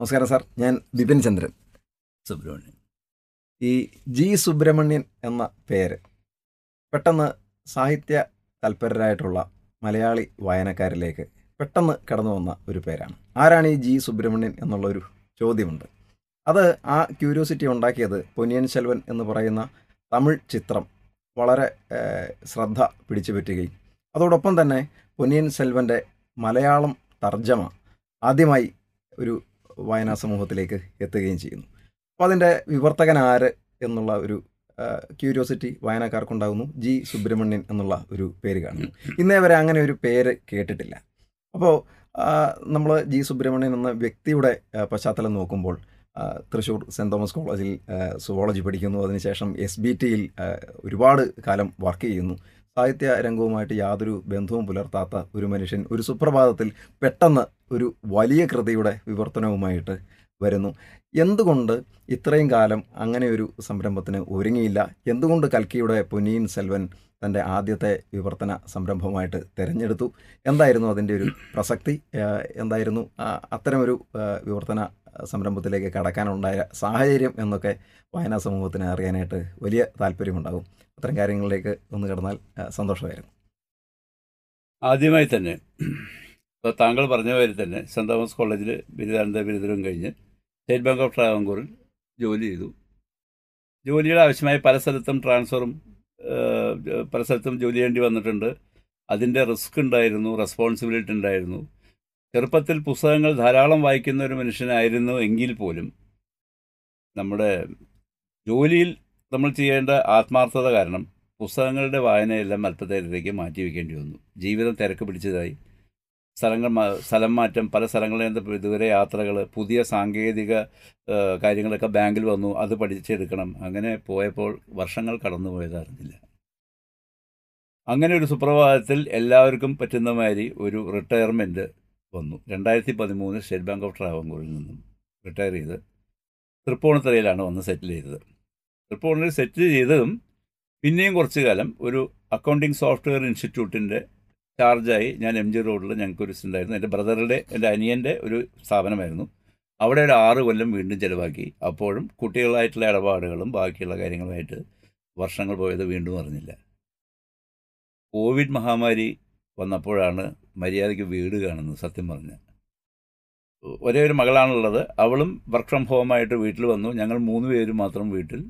നമസ്കാരം സാർ. ഞാൻ ബിപിൻ ചന്ദ്രൻ. സുബ്രഹ്മണ്യൻ. ഈ ജി സുബ്രഹ്മണ്യൻ എന്ന പേര് പെട്ടെന്ന് സാഹിത്യ തൽപരരായിട്ടുള്ള മലയാളി വായനക്കാരിലേക്ക് പെട്ടെന്ന് കടന്നു വന്ന ഒരു പേരാണ്. ആരാണ് ഈ ജി സുബ്രഹ്മണ്യൻ എന്നുള്ള ഒരു ചോദ്യമുണ്ട്. അത് ആ ക്യൂരിയോസിറ്റി ഉണ്ടാക്കിയത് പൊന്നിയൻ ശെൽവൻ എന്ന് പറയുന്ന തമിഴ് ചിത്രം വളരെ ശ്രദ്ധ പിടിച്ചു പറ്റുകയും. അതോടൊപ്പം തന്നെ പൊന്നിയൻ സെൽവന്റെ മലയാളം തർജമ ആദ്യമായി ഒരു വായനാ സമൂഹത്തിലേക്ക് എത്തുകയും ചെയ്യുന്നു. അപ്പോൾ അതിന്റെ വിവർത്തകൻ ആര് എന്നുള്ള ഒരു ക്യൂരിയോസിറ്റി വായനക്കാർക്കുണ്ടാകുന്നു. ജി സുബ്രഹ്മണ്യൻ എന്നുള്ള ഒരു പേര് കാണുന്നു. ഇന്നേ വരെ അങ്ങനെ ഒരു പേര് കേട്ടിട്ടില്ല. അപ്പോൾ നമ്മൾ ജി സുബ്രഹ്മണ്യൻ എന്ന വ്യക്തിയുടെ പശ്ചാത്തലം നോക്കുമ്പോൾ തൃശ്ശൂർ സെന്റ് തോമസ് കോളേജിൽ സുവോളജി പഠിക്കുന്നു. അതിനുശേഷം എസ് ബി ടിയിൽ ഒരുപാട് കാലം വർക്ക് ചെയ്യുന്നു. സാഹിത്യ രംഗവുമായിട്ട് യാതൊരു ബന്ധവും പുലർത്താത്ത ഒരു മനുഷ്യൻ ഒരു സുപ്രഭാതത്തിൽ പെട്ടെന്ന് ഒരു വലിയ കൃതിയുടെ വിവർത്തനവുമായിട്ട് വരുന്നു. എന്തുകൊണ്ട് ഇത്രയും കാലം അങ്ങനെ ഒരു സംരംഭത്തിന് ഒരുങ്ങിയില്ല? എന്തുകൊണ്ട് കൽക്കിയുടെ പൊന്നിയിൻ സെൽവൻ തന്റെ ആദ്യത്തെ വിവർത്തന സംരംഭമായിട്ട് തിരഞ്ഞെടുത്തു? എന്തായിരുന്നു അതിന്റെ ഒരു പ്രസക്തി? എന്തായിരുന്നു അത്തരമൊരു വിവർത്തന സംരംഭത്തിലേക്ക് കടക്കാനുണ്ടായ സാഹചര്യം എന്നൊക്കെ വായനാ സമൂഹത്തിന് അറിയാനായിട്ട് വലിയ താല്പര്യമുണ്ടാകും. അത്തരം കാര്യങ്ങളിലേക്ക് ഒന്ന് കിടന്നാൽ സന്തോഷമായിരുന്നു. ആദ്യമായി തന്നെ താങ്കൾ പറഞ്ഞ മാതിരി തന്നെ സെന്റ് തോമസ് കോളേജിൽ ബിരുദാനന്ദ ബിരുദവും കഴിഞ്ഞ് സ്റ്റേറ്റ് ബാങ്ക് ഓഫ് ട്രാവൻകൂറിൽ ജോലി ചെയ്തു. ജോലിയുടെ ആവശ്യമായി പല സ്ഥലത്തും ട്രാൻസ്ഫറും പല സ്ഥലത്തും ജോലി ചെയ്യേണ്ടി വന്നിട്ടുണ്ട്. അതിന്റെ റിസ്ക് ഉണ്ടായിരുന്നു റെസ്പോൺസിബിലിറ്റി ഉണ്ടായിരുന്നു. ചെറുപ്പത്തിൽ പുസ്തകങ്ങൾ ധാരാളം വായിക്കുന്ന ഒരു മനുഷ്യനായിരുന്നു എങ്കിൽ പോലും നമ്മുടെ ജോലിയിൽ നമ്മൾ ചെയ്യേണ്ട ആത്മാർത്ഥത കാരണം പുസ്തകങ്ങളുടെ വായനയെല്ലാം അല്പത്തേരത്തേക്ക് മാറ്റി വയ്ക്കേണ്ടി വന്നു. ജീവിതം തിരക്ക് പിടിച്ചതായി. സ്ഥലങ്ങൾ സ്ഥലം മാറ്റം പല സ്ഥലങ്ങളിൽ ഇതുവരെ യാത്രകൾ പുതിയ സാങ്കേതിക കാര്യങ്ങളൊക്കെ ബാങ്കിൽ വന്നു അത് പഠിച്ചെടുക്കണം. അങ്ങനെ പോയപ്പോൾ വർഷങ്ങൾ കടന്നു പോയതായിരുന്നില്ല അങ്ങനെ ഒരു സുപ്രഭാതത്തിൽ എല്ലാവർക്കും പറ്റുന്ന മാതിരി ഒരു റിട്ടയർമെന്റ് വന്നു. രണ്ടായിരത്തി പതിമൂന്ന് സ്റ്റേറ്റ് ബാങ്ക് ഓഫ് ട്രാവൻകൂറിൽ നിന്നും റിട്ടയർ ചെയ്ത് തൃപ്പൂണിത്തറയിലാണ് വന്ന് സെറ്റിൽ ചെയ്തത്. തൃപ്പൂണിൽ സെറ്റിൽ ചെയ്തതും പിന്നെയും കുറച്ച് കാലം ഒരു അക്കൗണ്ടിങ് സോഫ്റ്റ്വെയർ ഇൻസ്റ്റിറ്റ്യൂട്ടിന്റെ ചാർജായി ഞാൻ എം ജി റോഡിൽ ഞങ്ങൾക്കൊരു ഉണ്ടായിരുന്നു എന്റെ ബ്രദറുടെ എന്റെ അനിയന്റെ ഒരു സ്ഥാപനമായിരുന്നു. അവിടെ ഒരു ആറ് കൊല്ലം വീണ്ടും ചിലവാക്കി. അപ്പോഴും കുട്ടികളായിട്ടുള്ള ഇടപാടുകളും ബാക്കിയുള്ള കാര്യങ്ങളുമായിട്ട് വർഷങ്ങൾ പോയത് വീണ്ടും അറിഞ്ഞില്ല. കോവിഡ് മഹാമാരി വന്നപ്പോഴാണ് മര്യാദയ്ക്ക് വീട് കാണുന്നത് സത്യം പറഞ്ഞ് ഒരേ ഒരു മകളാണുള്ളത്. അവളും വർക്ക് ഫ്രം ഹോമായിട്ട് വീട്ടിൽ വന്നു. ഞങ്ങൾ മൂന്ന് പേര് മാത്രം വീട്ടിൽ.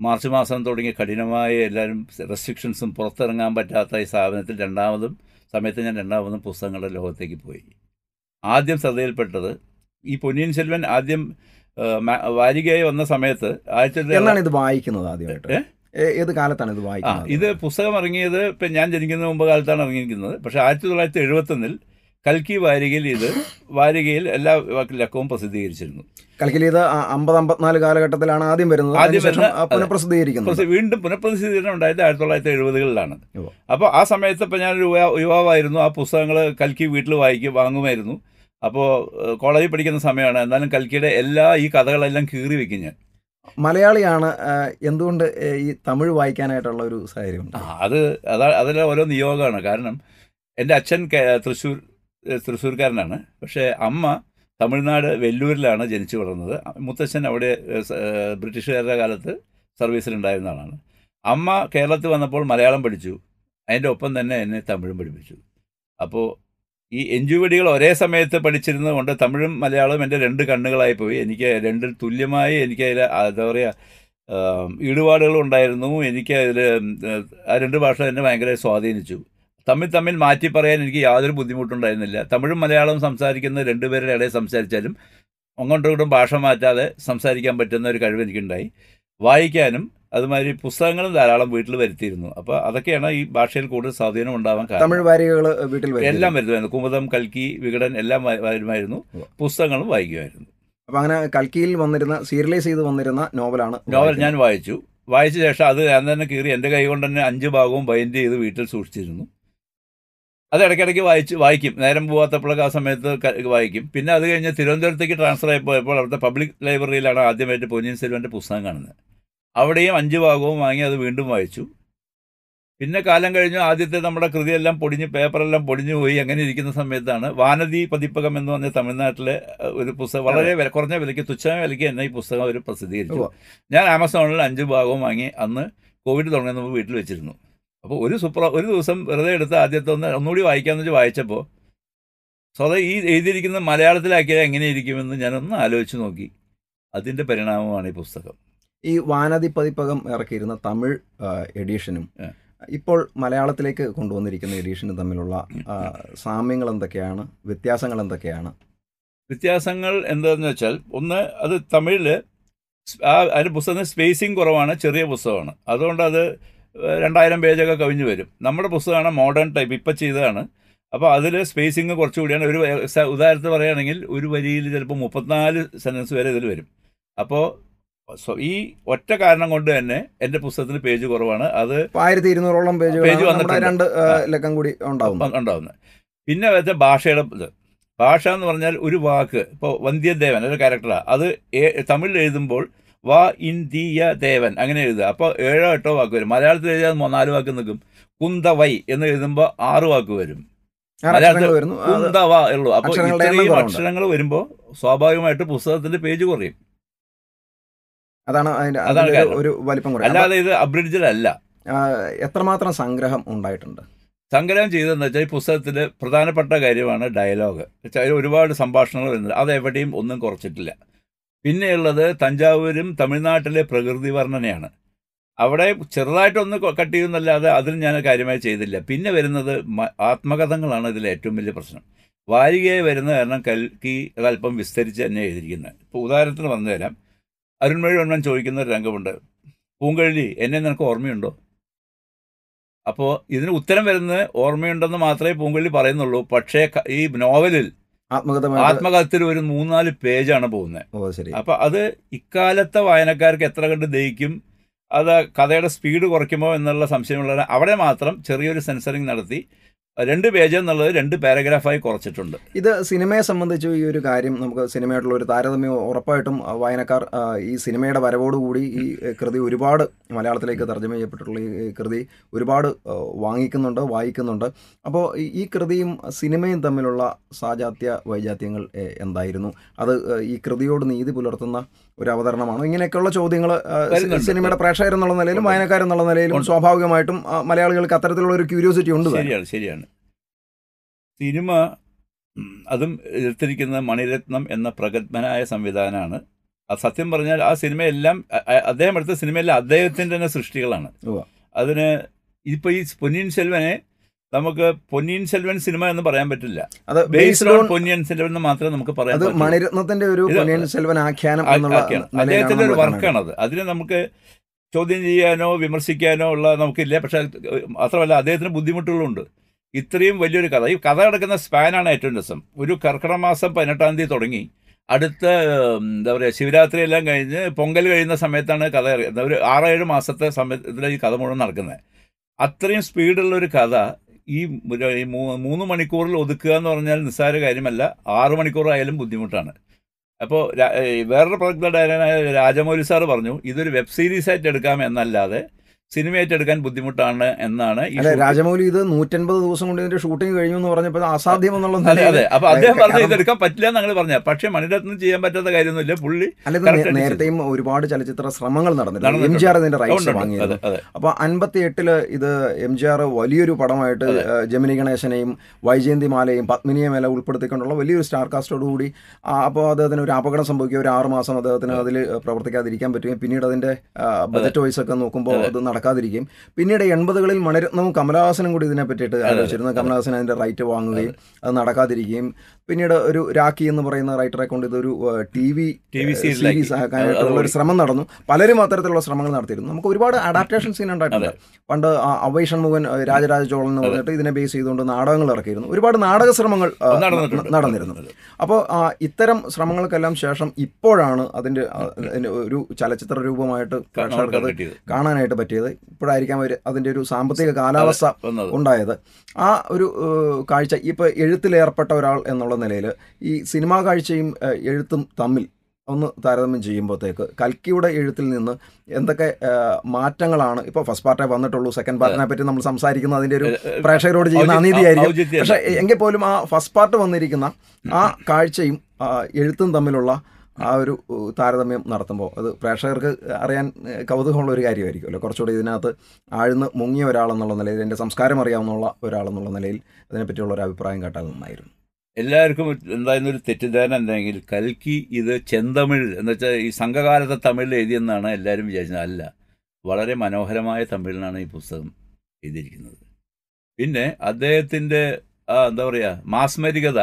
മാർച്ച് മാസം തുടങ്ങി കഠിനമായ എല്ലാവരും റെസ്ട്രിക്ഷൻസും പുറത്തിറങ്ങാൻ പറ്റാത്ത ഈ സ്ഥാപനത്തിൽ രണ്ടാമതും സമയത്ത് ഞാൻ രണ്ടാമതും പുസ്തകങ്ങളുടെ ലോകത്തേക്ക് പോയി. ആദ്യം ശ്രദ്ധയിൽപ്പെട്ടത് ഈ പൊന്നിയൻ സെൽവൻ ആദ്യം വാരികയായി വന്ന സമയത്ത് ആയിരത്തി എന്നാണ് ഇത് വായിക്കുന്നത് ആദ്യമായിട്ട്? ഏത് കാലത്താണ് ഇത് വായിക്കുന്നത്? ഇത് പുസ്തകം ഇറങ്ങിയത് ഇപ്പം ഞാൻ ജനിക്കുന്ന മുമ്പ് കാലത്താണ് ഇറങ്ങിയിരിക്കുന്നത്. പക്ഷേ ആയിരത്തി തൊള്ളായിരത്തി എഴുപത്തൊന്നിൽ കൽക്കി വാരികയിൽ ഇത് വാരികയിൽ എല്ലാ ലക്കവും പ്രസിദ്ധീകരിച്ചിരുന്നു. കൽക്കിൽ ഇത് അമ്പത് അമ്പത്തിനാല് കാലഘട്ടത്തിലാണ് ആദ്യം വരുന്നത്. ആദ്യം പുനഃപ്രസിദ്ധീകരിക്കുന്നത് പ്രസി- വീണ്ടും പുനഃപ്രസിദ്ധീകരണം ഉണ്ടായത് ആയിരത്തി തൊള്ളായിരത്തി എഴുപതുകളിലാണ് അപ്പോൾ ആ സമയത്ത് ഇപ്പം ഞാനൊരു യുവാവായിരുന്നു. ആ പുസ്തകങ്ങൾ കൽക്കി വീട്ടിൽ വായിക്കും വാങ്ങുമായിരുന്നു. അപ്പോൾ കോളേജിൽ പഠിക്കുന്ന സമയമാണ്. എന്നാലും കൽക്കിയുടെ എല്ലാ ഈ കഥകളെല്ലാം കീറി വെക്കും ഞാൻ. മലയാളിയാണ് എന്തുകൊണ്ട് ഈ തമിഴ് വായിക്കാനായിട്ടുള്ള ഒരു സാഹചര്യം അത് അതാ അതിലെ ഓരോ നിയോഗമാണ്. കാരണം എന്റെ അച്ഛൻ തൃശ്ശൂർ തൃശ്ശൂർക്കാരനാണ്. പക്ഷേ അമ്മ തമിഴ്നാട് വെല്ലൂരിലാണ് ജനിച്ചു വളർന്നത്. മുത്തച്ഛൻ അവിടെ ബ്രിട്ടീഷുകാരുടെ കാലത്ത് സർവീസിലുണ്ടായിരുന്ന ആളാണ്. അമ്മ കേരളത്തിൽ വന്നപ്പോൾ മലയാളം പഠിച്ചു. അതിന്റെ ഒപ്പം തന്നെ എന്നെ തമിഴും പഠിപ്പിച്ചു. അപ്പോൾ ഈ എൻജുവടികൾ ഒരേ സമയത്ത് പഠിച്ചിരുന്നത് കൊണ്ട് തമിഴും മലയാളവും എന്റെ രണ്ട് കണ്ണുകളായി പോയി. എനിക്ക് രണ്ടിൽ തുല്യമായി എനിക്ക് അതിൽ എന്താ പറയുക ഈടുപാടുകളും ഉണ്ടായിരുന്നു. എനിക്ക് അതിൽ ആ രണ്ട് ഭാഷ എന്നെ ഭയങ്കര സ്വാധീനിച്ചു. തമ്മിൽ തമ്മിൽ മാറ്റി പറയാൻ എനിക്ക് യാതൊരു ബുദ്ധിമുട്ടുണ്ടായിരുന്നില്ല. തമിഴും മലയാളവും സംസാരിക്കുന്ന രണ്ടുപേരുടെ ഇടയിൽ സംസാരിച്ചാലും അങ്ങോട്ടും ഭാഷ മാറ്റാതെ സംസാരിക്കാൻ പറ്റുന്ന ഒരു കഴിവ് എനിക്കുണ്ടായി. വായിക്കാനും അതുമാതിരി പുസ്തകങ്ങളും ധാരാളം വീട്ടിൽ വരുത്തിയിരുന്നു. അപ്പോൾ അതൊക്കെയാണ് ഈ ഭാഷയിൽ കൂടുതൽ സ്വാധീനം ഉണ്ടാവാൻ കാരണം. തമിഴ് വാരികകൾ വീട്ടിൽ എല്ലാം വരുമായിരുന്നു കുമുദം കൽക്കി വികടൻ എല്ലാം വരുമായിരുന്നു. പുസ്തകങ്ങളും വായിക്കുമായിരുന്നു. അപ്പോൾ അങ്ങനെ കൽക്കിയിൽ വന്നിരുന്ന സീരിയലൈസ് ചെയ്ത് വന്നിരുന്ന നോവലാണ് നോവൽ ഞാൻ വായിച്ചു. വായിച്ച ശേഷം അത് ഞാൻ തന്നെ കീറി എന്റെ കൈ കൊണ്ട് തന്നെ അഞ്ച് ഭാഗവും ബൈൻഡ് ചെയ്ത് വീട്ടിൽ സൂക്ഷിച്ചിരുന്നു. അത് ഇടയ്ക്കിടയ്ക്ക് വായിച്ച് വായിക്കും. നേരം പോകാത്തപ്പോഴൊക്കെ ആ സമയത്ത് വായിക്കും. പിന്നെ അത് കഴിഞ്ഞ് തിരുവനന്തപുരത്തേക്ക് ട്രാൻസ്ഫർ ആയി പോയപ്പോൾ അവിടുത്തെ പബ്ലിക് ലൈബ്രറിയിലാണ് ആദ്യമായിട്ട് പൊന്നിയൻ സെൽവന്റെ പുസ്തകം കാണുന്നത്. അവിടെയും അഞ്ച് ഭാഗവും വാങ്ങി അത് വീണ്ടും വായിച്ചു. പിന്നെ കാലം കഴിഞ്ഞു. ആദ്യത്തെ നമ്മുടെ കൃതിയെല്ലാം പൊടിഞ്ഞ് പേപ്പറെല്ലാം പൊടിഞ്ഞു പോയി. അങ്ങനെ ഇരിക്കുന്ന സമയത്താണ് വാനതി പതിപ്പകം എന്ന് പറഞ്ഞ തമിഴ്നാട്ടിലെ ഒരു പുസ്തകം വളരെ വില കുറഞ്ഞ വിലയ്ക്ക് തുച്ഛമായ വിലയ്ക്ക് തന്നെ ഈ പുസ്തകം അവർ പ്രസിദ്ധീകരിച്ചു. ഞാൻ ആമസോണിൽ അഞ്ച് ഭാഗവും വാങ്ങി അന്ന് കോവിഡ് തുടങ്ങുന്ന മുമ്പ് വീട്ടിൽ വെച്ചിരുന്നു. അപ്പോൾ ഒരു സുപ്ര ഒരു ദിവസം വെറുതെ എടുത്ത് ആദ്യത്തെ ഒന്ന് ഒന്നുകൂടി വായിക്കാമെന്ന് വെച്ച് വായിച്ചപ്പോൾ സ്വതം ഈ എഴുതിയിരിക്കുന്ന മലയാളത്തിലാക്കിയാൽ എങ്ങനെയിരിക്കുമെന്ന് ഞാനൊന്ന് ആലോചിച്ച് നോക്കി. അതിന്റെ പരിണാമമാണ് ഈ പുസ്തകം. ഈ വാനതി പതിപ്പകം ഇറക്കിയിരുന്ന തമിഴ് എഡിഷനും ഇപ്പോൾ മലയാളത്തിലേക്ക് കൊണ്ടുവന്നിരിക്കുന്ന എഡിഷനും തമ്മിലുള്ള സാമ്യങ്ങൾ എന്തൊക്കെയാണ്? വ്യത്യാസങ്ങൾ എന്തൊക്കെയാണ്? വ്യത്യാസങ്ങൾ എന്താണെന്ന് വെച്ചാൽ ഒന്ന് അത് തമിഴിൽ ആ അതിന്റെ പുസ്തകത്തിന് സ്പേസിങ് കുറവാണ് ചെറിയ പുസ്തകമാണ്. അതുകൊണ്ട് അത് രണ്ടായിരം പേജൊക്കെ കവിഞ്ഞ് വരും. നമ്മുടെ പുസ്തകമാണ് മോഡേൺ ടൈപ്പ് ഇപ്പം ചെയ്തതാണ്. അപ്പോൾ അതിൽ സ്പേസിങ് കുറച്ചുകൂടിയാണ്. ഒരു ഉദാഹരണത്തിൽ ഉദാഹരണത്തിന് പറയുകയാണെങ്കിൽ ഒരു വരിയിൽ ചിലപ്പോൾ മുപ്പത്തിനാല് സെന്റൻസ് വരെ ഇതിൽ വരും. അപ്പോൾ ഈ ഒറ്റ കാരണം കൊണ്ട് തന്നെ എന്റെ പുസ്തകത്തിന് പേജ് കുറവാണ്. അത് ആയിരത്തി ഇരുന്നൂറോളം പേജ് പേജ് വന്നിട്ട് രണ്ട്. ലക്കം കൂടി ഉണ്ടാവും ഉണ്ടാവുന്നത്. പിന്നെ വെച്ചാൽ ഭാഷയുടെ ഇത്. ഭാഷ എന്ന് പറഞ്ഞാൽ ഒരു വാക്ക്. ഇപ്പോൾ വന്ധ്യദേവൻ ഒരു ക്യാരക്ടറാണ് അത് തമിഴിൽ എഴുതുമ്പോൾ വാ ഇൻ ദിയ ദേവൻ അങ്ങനെ എഴുതുക. അപ്പോൾ ഏഴോ എട്ടോ വാക്ക് വരും. മലയാളത്തിൽ എഴുതിയാൽ നാല് വാക്ക് നിൽക്കും. കുന്തവൈ എന്ന് എഴുതുമ്പോൾ ആറ് വാക്ക് വരും. മലയാളത്തിൽ കുന്തവ ഉള്ളൂ അപ്പോൾ ഇത്രയും അക്ഷരങ്ങൾ വരുമ്പോൾ സ്വാഭാവികമായിട്ട് പുസ്തകത്തിന്റെ പേജ് കുറയും. അതാണ് അതിന്റെ അതാണ് ഒരു വലിപ്പം കുറയും അല്ലാതെ ഇത് അബ്രിഡ്ജിലല്ല. അല്ല എത്രമാത്രം സംഗ്രഹം ഉണ്ടായിട്ടുണ്ട്? സംഗ്രഹം ചെയ്തതെന്ന് വെച്ചാൽ ഈ പുസ്തകത്തിൽ പ്രധാനപ്പെട്ട കാര്യമാണ് ഡയലോഗ്. വെച്ചാൽ ഒരുപാട് സംഭാഷണങ്ങൾ വരുന്നുണ്ട്. അത് എവിടെയും ഒന്നും കുറച്ചിട്ടില്ല. പിന്നെയുള്ളത് തഞ്ചാവൂരും തമിഴ്നാട്ടിലെ പ്രകൃതി വർണനയാണ്. അവിടെ ചെറുതായിട്ടൊന്ന് കട്ട് ചെയ്യുന്നല്ലാതെ അതിന് ഞാൻ കാര്യമായി ചെയ്തില്ല. പിന്നെ വരുന്നത് ആത്മകഥങ്ങളാണ് ഇതിലെ ഏറ്റവും വലിയ പ്രശ്നം. വാരികയെ വരുന്ന കാരണം കൽക്കി അതല്പം വിസ്തരിച്ച് തന്നെ എഴുതിയിരിക്കുന്നത്. ഇപ്പോൾ ഉദാഹരണത്തിന് വന്നു തരാം അരുൺമൊഴി ഒന്നാൻ ചോദിക്കുന്ന ഒരു രംഗമുണ്ട്. പൂങ്കഴലി എന്നെ നിനക്ക് ഓർമ്മയുണ്ടോ? അപ്പോൾ ഇതിന് ഉത്തരം വരുന്നത് ഓർമ്മയുണ്ടെന്ന് മാത്രമേ പൂങ്കള്ളി പറയുന്നുള്ളൂ. പക്ഷേ ഈ നോവലിൽ ആത്മകഥത്തിൽ ഒരു മൂന്നാൽ പേജാണ് പോകുന്നത്. ഓ ശരി. അപ്പൊ അത് ഇക്കാലത്തെ വായനക്കാർക്ക് എത്ര കണ്ട് ദഹിക്കും? അത് കഥയുടെ സ്പീഡ് കുറയ്ക്കുമോ എന്നുള്ള സംശയമുള്ള അവിടെ മാത്രം ചെറിയൊരു സെൻസറിങ് നടത്തി. രണ്ട് പേജ് എന്നുള്ളത് രണ്ട് പാരഗ്രാഫായി കുറച്ചിട്ടുണ്ട്. ഇത് സിനിമയെ സംബന്ധിച്ച് ഈ ഒരു കാര്യം നമുക്ക് സിനിമയായിട്ടുള്ള ഒരു താരതമ്യം ഉറപ്പായിട്ടും വായനക്കാർ ഈ സിനിമയുടെ വരവോടുകൂടി ഈ കൃതി ഒരുപാട് മലയാളത്തിലേക്ക് തർജമ ചെയ്യപ്പെട്ടിട്ടുള്ള ഈ കൃതി ഒരുപാട് വാങ്ങിക്കുന്നുണ്ട് വായിക്കുന്നുണ്ട്. അപ്പോൾ ഈ കൃതിയും സിനിമയും തമ്മിലുള്ള സാജാത്യ വൈജാത്യങ്ങൾ എന്തായിരുന്നു? അത് ഈ കൃതിയോട് നീതി പുലർത്തുന്ന ഒരു അവതരണമാണ് ഇങ്ങനെയൊക്കെയുള്ള ചോദ്യങ്ങൾ സിനിമയുടെ പ്രേക്ഷകർ എന്നുള്ള നിലയിലും വായനക്കാരെന്നുള്ള നിലയിലും സ്വാഭാവികമായിട്ടും മലയാളികൾക്ക് അത്തരത്തിലുള്ള ഒരു ക്യൂരിയോസിറ്റി ഉണ്ട് ശരിയാണ് ശരിയാണ്. സിനിമ അതും എടുത്തിരിക്കുന്ന മണിരത്നം എന്ന പ്രഗത്ഭനായ സംവിധാനമാണ്. ആ സത്യം പറഞ്ഞാൽ ആ സിനിമയെല്ലാം അദ്ദേഹം എടുത്ത സിനിമയെല്ലാം അദ്ദേഹത്തിന്റെ തന്നെ സൃഷ്ടികളാണ്. അതിന് ഇപ്പോൾ ഈ പൊന്നിയിൻ സെൽവനെ നമുക്ക് പൊന്നിയൻ സെൽവൻ സിനിമ എന്ന് പറയാൻ പറ്റില്ല. അത് ബേസ്ഡ് ഓൺ പൊന്നിയൻ സെൽവൻ എന്ന് മാത്രമേ നമുക്ക് പറയാൻ അത്. മണിരത്നത്തിന്റെ ഒരു പൊന്നിയൻ സെൽവൻ ആഖ്യാനം അദ്ദേഹത്തിന്റെ ഒരു വർക്കാണ് അത് വർക്കാണത് അതിനെ നമുക്ക് ചോദ്യം ചെയ്യാനോ വിമർശിക്കാനോ ഉള്ള നമുക്കില്ല. പക്ഷെ മാത്രമല്ല അദ്ദേഹത്തിന് ബുദ്ധിമുട്ടുകളുണ്ട്. ഇത്രയും വലിയൊരു കഥ. ഈ കഥ കിടക്കുന്ന സ്പാനാണ് ഏറ്റവും രസം. ഒരു കർക്കിടക മാസം പതിനെട്ടാം തീയതി തുടങ്ങി. അടുത്ത എന്താ പറയുക ശിവരാത്രി എല്ലാം കഴിഞ്ഞ് പൊങ്കൽ കഴിയുന്ന സമയത്താണ് കഥ. ഒരു ആറേഴ് മാസത്തെ സമയത്തിലാണ് ഈ കഥ മുഴുവൻ നടക്കുന്നത്. അത്രയും സ്പീഡുള്ള ഒരു കഥ ഈ മൂന്ന് മണിക്കൂറിൽ ഒതുക്കുക എന്ന് പറഞ്ഞാൽ നിസ്സാര കാര്യമല്ല. ആറ് മണിക്കൂറായാലും ബുദ്ധിമുട്ടാണ്. അപ്പോൾ വേറൊരു പ്രൊജക്ട് ഡയറക്ടറായ രാജമൗലി സാർ പറഞ്ഞു ഇതൊരു വെബ് സീരീസ് ആയിട്ട് എടുക്കാം എന്നല്ലാതെ സിനിമയായിട്ട് ഏറ്റെടുക്കാൻ ബുദ്ധിമുട്ടാണ് എന്നാണ് രാജമൗലി ഇത് നൂറ്റൻപത് ദിവസം കൊണ്ട് ഇതിന്റെ ഷൂട്ടിംഗ് കഴിഞ്ഞു എന്ന് പറഞ്ഞപ്പോൾ അസാധ്യം എന്നുള്ള അതെ അതെ. അപ്പൊ അദ്ദേഹം പറഞ്ഞു ഇതെടുക്കാൻ പറ്റില്ല എന്നാണ് പറഞ്ഞത്. പക്ഷേ മണിരത്നം ചെയ്യാൻ പറ്റാത്ത കാര്യമൊന്നുമില്ല. പുള്ളി അല്ല നേരത്തെയും ഒരുപാട് ചലച്ചിത്ര ശ്രമങ്ങൾ നടന്നിട്ടുണ്ട്. എം ജി ആർ ഇതിന്റെ റൈറ്റ്സ് അതെ അപ്പോൾ അൻപത്തി എട്ടിൽ ഇത് എം ജി ആർ വലിയൊരു പടമായിട്ട് ജമിനി ഗണേശനെയും വൈജയന്തി മാലയും പത്മിനിയും എല്ലാം ഉൾപ്പെടുത്തിക്കൊണ്ടുള്ള വലിയൊരു സ്റ്റാർ കാസ്റ്റോട് കൂടി അപ്പോൾ അദ്ദേഹത്തിന് ഒരു അപകടം സംഭവിക്കുക. ഒരു ആറുമാസം അദ്ദേഹത്തിന് അതിൽ പ്രവർത്തിക്കാതിരിക്കാൻ പറ്റുകയും പിന്നീട് അതിന്റെ ബജറ്റ് വൈസ് ഒക്കെ നോക്കുമ്പോൾ അത്. നടക്കാതിരിക്കും. പിന്നീട് എൺപതുകളിൽ മണിരത്നവും കമലഹാസനും കൂടി ഇതിനെ പറ്റിയിട്ട് ആലോചിച്ചിരുന്നു. കമലഹാസൻ അതിന്റെ റൈറ്റ് വാങ്ങുകയും അത് നടക്കാതിരിക്കുകയും പിന്നീട് ഒരു രാഖി എന്ന് പറയുന്ന റൈറ്ററെ കൊണ്ട് ഇതൊരു ടി വി TV series ആക്കി. സീരീസ് ആക്കാനായിട്ടുള്ള ഒരു ശ്രമം നടന്നു. പലരും അത്തരത്തിലുള്ള ശ്രമങ്ങൾ നടത്തിയിരുന്നു. നമുക്ക് ഒരുപാട് അഡാപ്റ്റേഷൻ സീൻ ഉണ്ടായിട്ടുണ്ട്. പണ്ട് അവൈഷൺ അവൈ ഷൺമുഖൻ രാജരാജ ചോളൻ എന്ന് പറഞ്ഞിട്ട് ഇതിനെ ബേസ് ചെയ്തുകൊണ്ട് നാടകങ്ങൾ ഇറക്കിയിരുന്നു. ഒരുപാട് നാടക ശ്രമങ്ങൾ നടന്നിരുന്നു. അപ്പോൾ ഇത്തരം ശ്രമങ്ങൾക്കെല്ലാം ശേഷം ഇപ്പോഴാണ് അതിന്റെ ഒരു ചലച്ചിത്ര രൂപമായിട്ട് പ്രേക്ഷകർക്ക് കാണാനായിട്ട് പറ്റിയത്. ഇപ്പോഴായിരിക്കാം അവർ അതിന്റെ ഒരു സാമ്പത്തിക കാലാവസ്ഥ ഉണ്ടായത്. ആ ഒരു കാഴ്ച ഇപ്പോൾ എഴുത്തിലേർപ്പെട്ട ഒരാൾ എന്നുള്ള നിലയിൽ ഈ സിനിമാ കാഴ്ചയും എഴുത്തും തമ്മിൽ ഒന്ന് താരതമ്യം ചെയ്യുമ്പോഴത്തേക്ക് കൽക്കിയുടെ എഴുത്തിൽ നിന്ന് എന്തൊക്കെ മാറ്റങ്ങളാണ്? ഇപ്പോൾ ഫസ്റ്റ് പാർട്ടേ വന്നിട്ടുള്ളൂ സെക്കൻഡ് പാർട്ടിനെ പറ്റി നമ്മൾ സംസാരിക്കുന്നത് അതിന്റെ ഒരു പ്രേക്ഷകരോട് ചെയ്യുന്ന അനീതിയായിരിക്കും പക്ഷേ എങ്കിൽ പോലും ആ ഫസ്റ്റ് പാർട്ട് വന്നിരിക്കുന്ന ആ കാഴ്ചയും എഴുത്തും തമ്മിലുള്ള ആ ഒരു താരതമ്യം നടത്തുമ്പോൾ അത് പ്രേക്ഷകർക്ക് അറിയാൻ കൗതുകമുള്ള ഒരു കാര്യമായിരിക്കുമല്ലോ കുറച്ചുകൂടി ഇതിനകത്ത് ആഴ്ന്ന് മുങ്ങിയ ഒരാളെന്നുള്ള നിലയിൽ എന്റെ സംസ്കാരം അറിയാവുന്ന ഒരാളെന്നുള്ള നിലയിൽ അതിനെപ്പറ്റിയുള്ള ഒരു അഭിപ്രായം കേട്ടാൽ നന്നായിരുന്നു. എല്ലാവർക്കും എന്തായിരുന്നു ഒരു തെറ്റിദ്ധാരണ എന്തെങ്കിൽ കൽക്കി ഇത് ചെന്തമിഴ് എന്ന് വെച്ചാൽ ഈ സംഘകാലത്തെ തമിഴിൽ എഴുതിയെന്നാണ് എല്ലാവരും വിചാരിച്ചത്. അല്ല വളരെ മനോഹരമായ തമിഴിലാണ് ഈ പുസ്തകം എഴുതിയിരിക്കുന്നത്. പിന്നെ അദ്ദേഹത്തിന്റെ എന്താ പറയുക മാസ്മരികത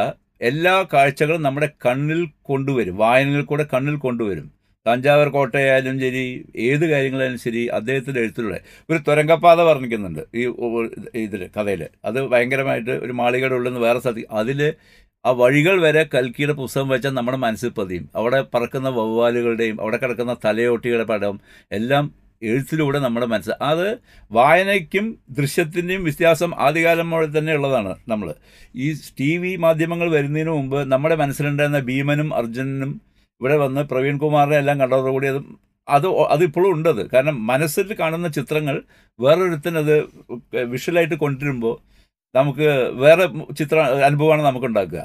എല്ലാ കാഴ്ചകളും നമ്മുടെ കണ്ണിൽ കൊണ്ടുവരും. വായനയിൽ കൂടെ കണ്ണിൽ കൊണ്ടുവരും. തഞ്ചാവൂർ കോട്ടയായാലും ശരി ഏത് കാര്യങ്ങളായാലും ശരി അദ്ദേഹത്തിന്റെ എഴുത്തിലൂടെ. ഒരു തുരങ്കപ്പാത വർണിക്കുന്നുണ്ട് ഈ ഇതിൽ കഥയിൽ അത് ഭയങ്കരമായിട്ട് ഒരു മാളികയുടെ ഉള്ളിൽ നിന്ന് വേറെ സ്ഥലത്ത് അതിൽ ആ വഴികൾ വരെ കൽക്കിയുടെ പുസ്തകം വെച്ചാൽ നമ്മുടെ മനസ്സിൽ പതിയും. അവിടെ പറക്കുന്ന വവ്വാലുകളുടെയും അവിടെ കിടക്കുന്ന തലയോട്ടികളുടെ പടം എല്ലാം എഴുത്തിലൂടെ നമ്മുടെ മനസ്സ് അത് വായനയ്ക്കും ദൃശ്യത്തിന്റെയും വ്യത്യാസം ആദ്യകാലം മുതൽ തന്നെ ഉള്ളതാണ് നമ്മൾ. ഈ ടി വി മാധ്യമങ്ങൾ വരുന്നതിന് മുമ്പ് നമ്മുടെ മനസ്സിലുണ്ടായിരുന്ന ഭീമനും അർജുനനും ഇവിടെ വന്ന് പ്രവീൺ കുമാറിനെ എല്ലാം കണ്ടതോടുകൂടി അത് അത് അതിപ്പോഴും ഉണ്ടത് കാരണം മനസ്സിൽ കാണുന്ന ചിത്രങ്ങൾ വേറൊരുത്തനത് വിഷ്വലായിട്ട് കൊണ്ടുവരുമ്പോൾ നമുക്ക് വേറെ ചിത്ര അനുഭവമാണ് നമുക്ക് ഉണ്ടാക്കുക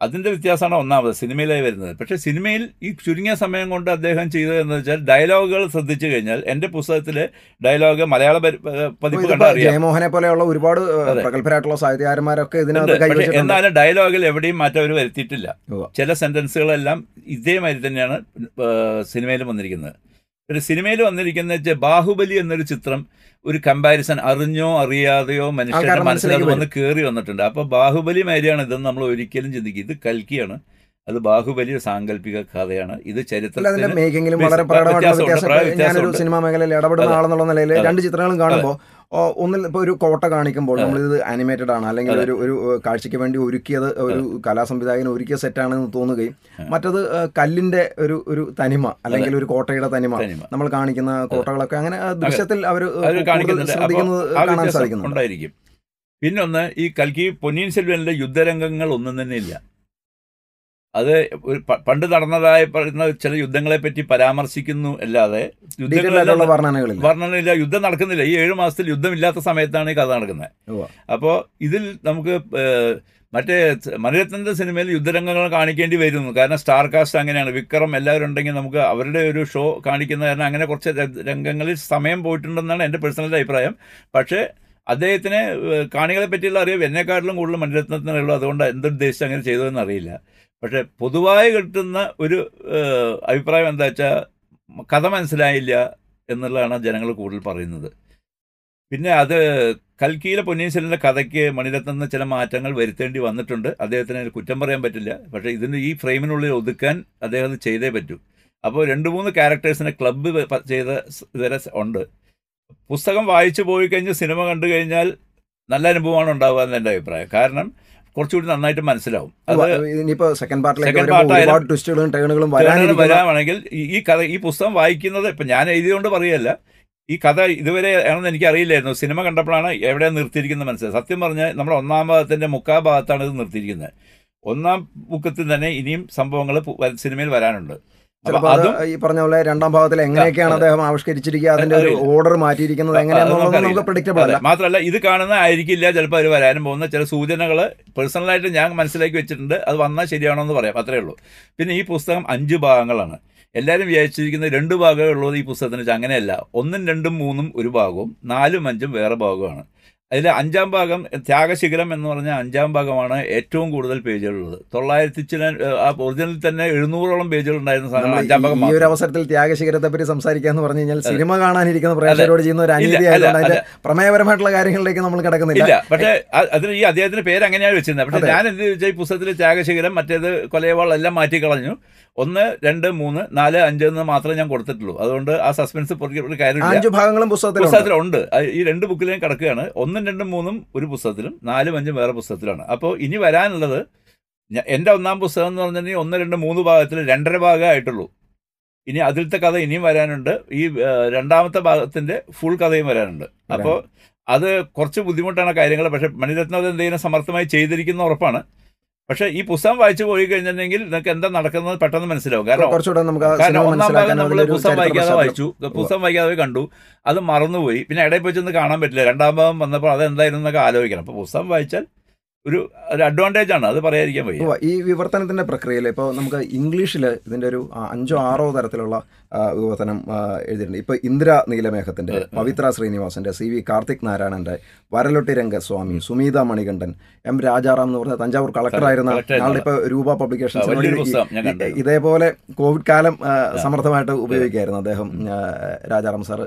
അതിന്റെ വ്യത്യാസമാണ് ഒന്നാമത് സിനിമയിലായി വരുന്നത്. പക്ഷേ സിനിമയിൽ ഈ ചുരുങ്ങിയ സമയം കൊണ്ട് അദ്ദേഹം ചെയ്തത് എന്ന് വെച്ചാൽ ഡയലോഗുകൾ ശ്രദ്ധിച്ചു കഴിഞ്ഞാൽ എന്റെ പുസ്തകത്തിലെ ഡയലോഗ് മലയാള പതിപ്പ് അറിയാം. ജയമോഹനെ പോലെയുള്ള ഒരുപാട് പ്രഗത്ഭരായിട്ടുള്ള സാഹിത്യകാരന്മാരൊക്കെ. ഇതിനകത്ത് എന്നാലും ഡയലോഗിൽ എവിടെയും മാറ്റം അവർ വരുത്തിയിട്ടില്ല. ചില സെന്റൻസുകളെല്ലാം ഇതേമാതിരി തന്നെയാണ് സിനിമയിൽ വന്നിരിക്കുന്നത്. ഒരു സിനിമയിൽ വന്നിരിക്കുന്ന വെച്ചാൽ ബാഹുബലി എന്നൊരു ചിത്രം ഒരു കമ്പാരിസൺ അറിഞ്ഞോ അറിയാതെയോ മനുഷ്യന്റെ അത് വന്ന് കയറി വന്നിട്ടുണ്ട്. അപ്പോൾ ബാഹുബലി മാതിരിയാണ് ഇതെന്ന് നമ്മൾ ഒരിക്കലും ചിന്തിക്കും ഇത് കൽക്കിയാണ്. അത് ബാഹുബലി ഒരു സാങ്കല്പിക കഥയാണ്. ഇത് ചരിത്രത്തിൽ വളരെ സിനിമാ മേഖലയിൽ ഇടപെടുന്ന. ആളെന്നുള്ള നിലയിൽ രണ്ട് ചിത്രങ്ങളും കാണുമ്പോൾ ഒന്നിൽ ഇപ്പോൾ ഒരു കോട്ട കാണിക്കുമ്പോൾ നമ്മളിത് അനിമേറ്റഡ് ആണ്. അല്ലെങ്കിൽ ഒരു ഒരു കാഴ്ചയ്ക്ക് വേണ്ടി ഒരുക്കിയത് ഒരു കലാസംവിധായകൻ ഒരുക്കിയ സെറ്റാണെന്ന് തോന്നുകയും മറ്റത് കല്ലിന്റെ ഒരു ഒരു തനിമ അല്ലെങ്കിൽ ഒരു കോട്ടയുടെ തനിമ. നമ്മൾ കാണിക്കുന്ന കോട്ടകളൊക്കെ അങ്ങനെ ദൃശ്യത്തിൽ അവർ ശ്രദ്ധിക്കുന്നത് കാണാൻ സാധിക്കുന്നുണ്ടായിരിക്കും പിന്നൊന്ന് ഈ കൽക്കി പൊന്നിയിൻ സെൽവനിലെ യുദ്ധരംഗങ്ങൾ ഒന്നും തന്നെ ഇല്ല. അത് ഒരു പണ്ട് നടന്നതായ പറയുന്ന ചില യുദ്ധങ്ങളെ പറ്റി പരാമർശിക്കുന്നു അല്ലാതെ വർണനയില്ല യുദ്ധം നടക്കുന്നില്ല. ഈ ഏഴു മാസത്തിൽ യുദ്ധമില്ലാത്ത സമയത്താണ് ഈ കഥ നടക്കുന്നത്. അപ്പോൾ ഇതിൽ നമുക്ക് മറ്റേ മണിരത്നന്റെ സിനിമയിൽ യുദ്ധരംഗങ്ങൾ കാണിക്കേണ്ടി വരുന്നു. കാരണം സ്റ്റാർ കാസ്റ്റ് അങ്ങനെയാണ്. വിക്രം എല്ലാവരും ഉണ്ടെങ്കിൽ നമുക്ക് അവരുടെ ഒരു ഷോ കാണിക്കുന്ന കാരണം അങ്ങനെ കുറച്ച് രംഗങ്ങളിൽ സമയം പോയിട്ടുണ്ടെന്നാണ് എന്റെ പേഴ്സണൽ അഭിപ്രായം. പക്ഷേ അദ്ദേഹത്തിന് കാണികളെ പറ്റിയുള്ള അറിവ് എന്നെക്കാട്ടിലും കൂടുതൽ മണിരത്നത്തിനുള്ളൂ. അതുകൊണ്ട് എന്തുദ്ദേശിച്ച് അങ്ങനെ ചെയ്തതെന്ന് അറിയില്ല. പക്ഷേ പൊതുവായി കിട്ടുന്ന ഒരു അഭിപ്രായം എന്താ വെച്ചാൽ കഥ മനസ്സിലായില്ല എന്നുള്ളതാണ് ജനങ്ങൾ കൂടുതൽ പറയുന്നത്. പിന്നെ അത് കൽക്കിയിലെ പൊന്നിയിൻ സെല്ലിന്റെ കഥയ്ക്ക് മണിരത്നം ചില മാറ്റങ്ങൾ വരുത്തേണ്ടി വന്നിട്ടുണ്ട്. അദ്ദേഹത്തിന് കുറ്റം പറയാൻ പറ്റില്ല. പക്ഷേ ഇതിന് ഈ ഫ്രെയിമിനുള്ളിൽ ഒതുക്കാൻ അദ്ദേഹം അത് ചെയ്തേ പറ്റൂ. അപ്പോൾ രണ്ട് മൂന്ന് ക്യാരക്ടേഴ്സിനെ ക്ലബ്ബ് ചെയ്ത ഇതുവരെ ഉണ്ട്. പുസ്തകം വായിച്ചു പോയി കഴിഞ്ഞ് സിനിമ കണ്ടു കഴിഞ്ഞാൽ നല്ല അനുഭവമാണ് ഉണ്ടാവുക എന്ന് എന്റെ അഭിപ്രായം. കാരണം കുറച്ചുകൂടി നന്നായിട്ട് മനസ്സിലാവും. ഇനിയിപ്പോ സെക്കൻഡ് പാർട്ടിലേക്ക് ട്വിസ്റ്റുകളും ടേണുകളും വരാനാണ് വരാനിരിക്കുന്ന. വരാമാണെങ്കിൽ ഈ- കഥ ഈ പുസ്തകം വായിക്കുന്നത് ഇപ്പം ഞാൻ എഴുതിയതുകൊണ്ട് പറയല്ല. ഈ കഥ ഇതുവരെ ആണെന്ന് എനിക്ക് അറിയില്ലായിരുന്നു സിനിമ കണ്ടപ്പോഴാണ് എവിടെ നിർത്തിയിരിക്കുന്നത് മനസ്സിലായത്. സത്യം പറഞ്ഞാൽ നമ്മുടെ ഒന്നാം ഭാഗത്തിന്റെ മുക്കാ ഭാഗത്താണ് ഇത് നിർത്തിയിരിക്കുന്നത്. ഒന്നാം ബുക്കത്തിൽ തന്നെ ഇനിയും സംഭവങ്ങൾ സിനിമയിൽ വരാനുണ്ട്. ഈ പറഞ്ഞ പോലെ രണ്ടാം ഭാഗത്തിൽ എങ്ങനെയൊക്കെയാണ് അദ്ദേഹം ആവിഷ്കരിച്ചിരിക്കുക? അതിന്റെ ഒരു ഓർഡർ മാറ്റിയിരിക്കുന്നത് എങ്ങനെയാണെന്നുള്ളത് നമുക്ക് പ്രിഡിക്റ്റബിൾ. അല്ല. മാത്രമല്ല ഇത് കാണുന്ന ആയിരിക്കില്ല ചിലപ്പോൾ അവർ വരാനും പോകുന്ന ചില സൂചനകൾ പേഴ്സണലായിട്ട് ഞാൻ മനസ്സിലാക്കി വെച്ചിട്ടുണ്ട്. അത് വന്നാൽ ശരിയാണോ എന്ന് പറയാം. അത്രേ ഉള്ളൂ. പിന്നെ ഈ പുസ്തകം അഞ്ച് ഭാഗങ്ങളാണ്. എല്ലാവരും വിചാരിച്ചിരിക്കുന്ന രണ്ട് ഭാഗമേ ഉള്ളത് ഈ പുസ്തകത്തിന് വെച്ചാൽ അങ്ങനെയല്ല. ഒന്നും രണ്ടും മൂന്നും ഒരു ഭാഗവും നാലും അഞ്ചും വേറെ ഭാഗവുമാണ്. അതിൽ അഞ്ചാം ഭാഗം ത്യാഗശിഖരം എന്ന് പറഞ്ഞ അഞ്ചാം ഭാഗമാണ് ഏറ്റവും കൂടുതൽ പേജുകളുള്ളത്. തൊള്ളായിരത്തി ചില ആ ഒറിജിനൽ തന്നെ എഴുന്നൂറോളം പേജുകൾ ഉണ്ടായിരുന്ന സാധനം അഞ്ചാം ഭാഗം ഈ ഒരു അവസരത്തിൽ ത്യാഗശിഖരത്തെ പറ്റി സംസാരിക്കാന്ന് പറഞ്ഞു കഴിഞ്ഞാൽ സിനിമ കാണാനിരിക്കുന്ന പ്രേക്ഷകരോട് ചെയ്യുന്ന ഒരു അനീതി ആയതുകൊണ്ട് അതിന്റെ. പ്രമേയപരമായിട്ടുള്ള കാര്യങ്ങളിലേക്ക് നമ്മൾ കിടക്കുന്നില്ല. പക്ഷേ അതിന് ഈ അദ്ദേഹത്തിന്റെ പേര് അങ്ങനെയാണ് വെച്ചിരുന്നത്. പക്ഷേ ഞാൻ എന്ത് ചോദിച്ചാൽ ഈ പുസ്തകത്തിൽ ത്യാഗശിഖരം മറ്റേത് കൊലയവാൾ എല്ലാം മാറ്റിക്കളഞ്ഞു. ഒന്ന് രണ്ട് മൂന്ന് നാല് അഞ്ച് എന്ന് മാത്രമേ ഞാൻ കൊടുത്തിട്ടുള്ളൂ. അതുകൊണ്ട് ആ സസ്പെൻസ് അഞ്ച് ഭാഗങ്ങളും പുസ്തകത്തിലുണ്ട്. ഈ രണ്ട് ബുക്കിലേയും കിടക്കുകയാണ്. ഒന്നും രണ്ടും മൂന്നും ഒരു പുസ്തകത്തിലും നാലും അഞ്ചും വേറെ പുസ്തകത്തിലാണ്. അപ്പോൾ ഇനി വരാനുള്ളത് എന്റെ ഒന്നാം പുസ്തകം എന്ന് പറഞ്ഞിട്ടുണ്ടെങ്കിൽ ഒന്ന് രണ്ട് മൂന്ന് ഭാഗത്തിൽ രണ്ടര ഭാഗമേ ആയിട്ടുള്ളൂ. ഇനി അതിലത്തെ കഥ ഇനിയും വരാനുണ്ട്. ഈ രണ്ടാമത്തെ ഭാഗത്തിന്റെ ഫുൾ കഥയും വരാനുണ്ട്. അപ്പോൾ അത് കുറച്ച് ബുദ്ധിമുട്ടാണ് കാര്യങ്ങൾ പക്ഷെ മണിരത്നം അത് എന്തെങ്കിലും സമർത്ഥമായി ചെയ്തിരിക്കുന്ന ഉറപ്പാണ്. പക്ഷേ ഈ പുസ്തകം വായിച്ചു പോയി കഴിഞ്ഞിട്ടുണ്ടെങ്കിൽ നിങ്ങൾക്ക് എന്താ നടക്കുന്നത് പെട്ടെന്ന് മനസ്സിലാവും. കാരണം കുറച്ചുകൂടെ നമുക്ക് ആ കാരണം ഒന്നാം ഭാഗം നമ്മൾ പുസ്തകം വായിക്കാതെ വായിച്ചു. പുസ്തകം വായിക്കാതെ കണ്ടു. അത് മറന്നുപോയി. പിന്നെ ഇടയിൽ പോയി ചെന്ന് കാണാൻ പറ്റില്ല. രണ്ടാം ഭാഗം വന്നപ്പോൾ അത് എന്തായിരുന്നു എന്നൊക്കെ ആലോചിക്കണം. അപ്പോൾ പുസ്തകം വായിച്ചാൽ ഒരു ഒരു അഡ്വാന്റേജ് ആണ്. അത് പറയാതിരിക്കാൻ വയ്യ. ഈ വിവർത്തനത്തിന്റെ പ്രക്രിയയിൽ ഇപ്പോൾ നമുക്ക് ഇംഗ്ലീഷിൽ ഇതിന്റെ ഒരു അഞ്ചോ ആറോ തരത്തിലുള്ള വിവർത്തനം എഴുതിയിട്ടുണ്ട്. ഇപ്പോൾ ഇന്ദിര നീലമേഘത്തിന്റെ. പവിത്ര ശ്രീനിവാസന്റെ സി വി കാർത്തിക് നാരായണന്റെ വരലൊട്ടി രംഗസ്വാമി സുമീത മണികണ്ഠൻ എം രാജാറാം എന്ന് പറഞ്ഞ തഞ്ചാവൂർ കളക്ടറായിരുന്ന ആളുടെ ഇപ്പോൾ രൂപ പബ്ലിക്കേഷൻസ് ഇതേപോലെ കോവിഡ് കാലം സമർത്ഥമായിട്ട് ഉപയോഗിക്കുകയായിരുന്നു അദ്ദേഹം രാജാറാം സാർ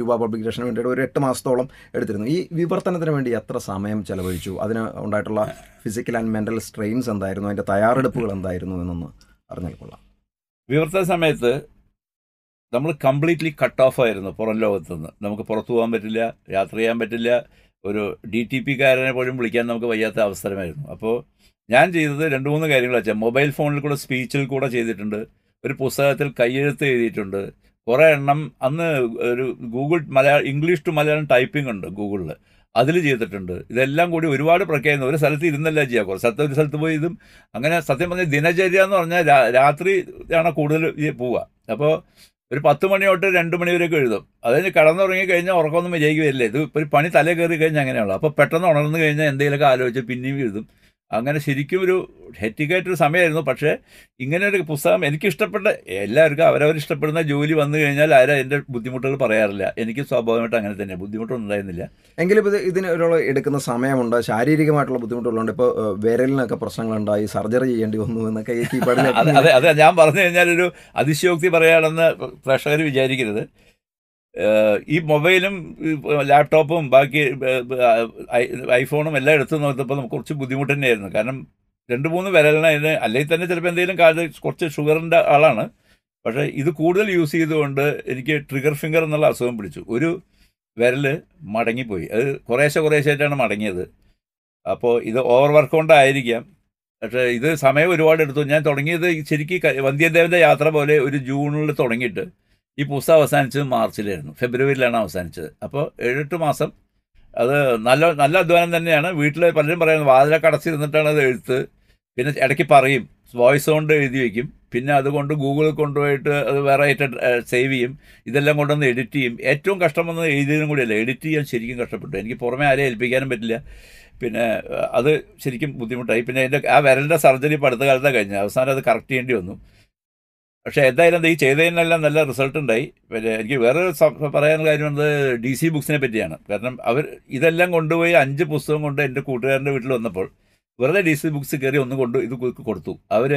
രൂപ പബ്ലിക്കേഷന് വേണ്ടിയിട്ട് ഒരു എട്ട് മാസത്തോളം എടുത്തിരുന്നു. ഈ വിവർത്തനത്തിന് വേണ്ടി എത്ര സമയം ചെലവഴിച്ചു? അതിന് ഉണ്ടായിട്ടുള്ള ഫിസിക്കൽ ആൻഡ് മെന്റൽ സ്ട്രെയിൻസ് എന്തായിരുന്നു? അതിന്റെ തയ്യാറെടുപ്പുകൾ എന്തായിരുന്നു എന്നൊന്ന് അറിഞ്ഞാൽ കൊള്ളാം. വിവർത്തന സമയത്ത് നമ്മൾ കംപ്ലീറ്റ്ലി കട്ട് ഓഫ് ആയിരുന്നു പുറം ലോകത്ത് നിന്ന്. നമുക്ക് പുറത്തു പോകാൻ പറ്റില്ല യാത്ര ചെയ്യാൻ പറ്റില്ല. ഒരു ഡി ടി പി കാരനെ പോലും വിളിക്കാൻ നമുക്ക് വയ്യാത്ത അവസരമായിരുന്നു. അപ്പോൾ ഞാൻ ചെയ്തത് രണ്ട് മൂന്ന് കാര്യങ്ങൾ വെച്ചാൽ മൊബൈൽ ഫോണിൽ കൂടെ സ്പീച്ചിൽ കൂടെ ചെയ്തിട്ടുണ്ട്. ഒരു പുസ്തകത്തിൽ കയ്യെഴുത്ത് എഴുതിയിട്ടുണ്ട്. കുറേ എണ്ണം അന്ന് ഒരു Google Malayalam English to Malayalam typing ഉണ്ട് ഗൂഗിളിൽ അതിൽ ചെയ്തിട്ടുണ്ട്. ഇതെല്ലാം കൂടി ഒരുപാട് പ്രഖ്യാപനം ഒരു സ്ഥലത്ത് ഇരുന്നല്ല ചെയ്യുക കുറേ സ്ഥലത്ത് ഒരു സ്ഥലത്ത് പോയി ഇതും. അങ്ങനെ സത്യം പറഞ്ഞാൽ ദിനചര്യ എന്ന് പറഞ്ഞാൽ രാത്രി ആണ് കൂടുതൽ പോവുക. അപ്പോൾ ഒരു പത്ത് മണി തൊട്ട് രണ്ട് മണി വരെയൊക്കെ എഴുതും. അതിന് കിടന്നുറങ്ങി കഴിഞ്ഞാൽ ഉറക്കമൊന്നും വിജയിക്കുകയല്ലേ ഇത് ഒരു പണി തലേ കയറി കഴിഞ്ഞാൽ അങ്ങനെയുള്ളൂ അപ്പോൾ പെട്ടെന്ന് ഉണർന്നു കഴിഞ്ഞാൽ എന്തെങ്കിലുമൊക്കെ ആലോചിച്ച് പിന്നെയും എഴുതും. അങ്ങനെ ശരിക്കും ഒരു ഹെറ്റിക്കായിട്ടൊരു സമയമായിരുന്നു. പക്ഷേ ഇങ്ങനെ ഒരു പുസ്തകം എനിക്കിഷ്ടപ്പെട്ട എല്ലാവർക്കും അവരവർ ഇഷ്ടപ്പെടുന്ന ജോലി വന്നു കഴിഞ്ഞാൽ ആരും എന്റെ ബുദ്ധിമുട്ടുകൾ പറയാറില്ല. എനിക്ക് സ്വാഭാവികമായിട്ട് അങ്ങനെ തന്നെ. ബുദ്ധിമുട്ടൊന്നും ഉണ്ടായിരുന്നില്ല. എങ്കിലും ഇത് ഇതിന് ഒരു എടുക്കുന്ന സമയമുണ്ട്. ശാരീരികമായിട്ടുള്ള ബുദ്ധിമുട്ടുകളുണ്ട്. ഇപ്പോൾ വിരലിനൊക്കെ പ്രശ്നങ്ങളുണ്ടായി. സർജറി ചെയ്യേണ്ടി വന്നു എന്നൊക്കെ ഈ അതെ അതെ ഞാൻ പറഞ്ഞു കഴിഞ്ഞാൽ ഒരു അതിശയോക്തി പറയാണെന്ന് പ്രേക്ഷകർ വിചാരിക്കരുത്. ഈ മൊബൈലും ലാപ്ടോപ്പും ബാക്കി ഐഫോണും എല്ലാം എടുത്തു നോക്കിയപ്പോൾ നമുക്ക് കുറച്ച് ബുദ്ധിമുട്ട് തന്നെയായിരുന്നു. കാരണം രണ്ട് മൂന്ന് വിരലിന് അതിന് അല്ലെങ്കിൽ തന്നെ ചിലപ്പോൾ എന്തെങ്കിലും കാര്യം കുറച്ച് ഷുഗറിന്റെ ആളാണ്. പക്ഷേ ഇത് കൂടുതൽ യൂസ് ചെയ്തുകൊണ്ട് എനിക്ക് ട്രിഗർ ഫിംഗർ എന്നുള്ള അസുഖം പിടിച്ചു. ഒരു വിരൽ മടങ്ങിപ്പോയി. അത് കുറേശ്ശെ കുറേശ്ശായിട്ടാണ് മടങ്ങിയത്. അപ്പോൾ ഇത് ഓവർ വർക്ക് കൊണ്ടായിരിക്കാം. പക്ഷേ ഇത് സമയം ഒരുപാട് എടുത്തു. ഞാൻ തുടങ്ങിയത് ശരിക്കും വന്ധ്യദേവന്റെ യാത്ര പോലെ ഒരു ജൂണിൽ തുടങ്ങിയിട്ട് ഈ പൂസ അവസാനിച്ചത് മാർച്ചിലായിരുന്നു. ഫെബ്രുവരിയിലാണ് അവസാനിച്ചത്. അപ്പോൾ ഏഴെട്ട് മാസം അത് നല്ല നല്ല അധ്വാനം തന്നെയാണ്. വീട്ടിൽ പലരും പറയുന്നത് വാതിലൊക്കെ അടച്ചിരുന്നിട്ടാണ് അത് എഴുത്ത്. പിന്നെ ഇടയ്ക്ക് പറയും വോയിസ് കൊണ്ട് എഴുതി വയ്ക്കും പിന്നെ അതുകൊണ്ട് ഗൂഗിളിൽ കൊണ്ടുപോയിട്ട് അത് വേറെ ആയിട്ട് സേവ് ചെയ്യും. ഇതെല്ലാം കൊണ്ടുവന്ന് എഡിറ്റ് ചെയ്യും. ഏറ്റവും കഷ്ടം വന്നത് എഴുതിയതും കൂടിയല്ല. എഡിറ്റ് ചെയ്യാൻ ശരിക്കും കഷ്ടപ്പെട്ടു. എനിക്ക് പുറമെ ആരെയും ഏൽപ്പിക്കാനും പറ്റില്ല. പിന്നെ അത് ശരിക്കും ബുദ്ധിമുട്ടായി. പിന്നെ എന്റെ ആ വിരലിന്റെ സർജറി ഇപ്പോൾ അടുത്ത കാലത്താണ് കഴിഞ്ഞത്. അവസാനം അത് കറക്റ്റ് ചെയ്യേണ്ടി വന്നു. പക്ഷേ എന്തായാലും ഈ ചെയ്തതിനെല്ലാം നല്ല റിസൾട്ട് ഉണ്ടായി. പിന്നെ എനിക്ക് വേറെ പറയാനുള്ള കാര്യം വന്നത് ഡി സി ബുക്സിനെ പറ്റിയാണ്. കാരണം അവർ ഇതെല്ലാം കൊണ്ടുപോയി അഞ്ച് പുസ്തകം കൊണ്ട് എന്റെ കൂട്ടുകാരന്റെ വീട്ടിൽ വന്നപ്പോൾ വെറുതെ ഡി സി ബുക്സ് കയറി ഒന്ന് കൊണ്ട് ഇത് കൊടുത്തു. അവർ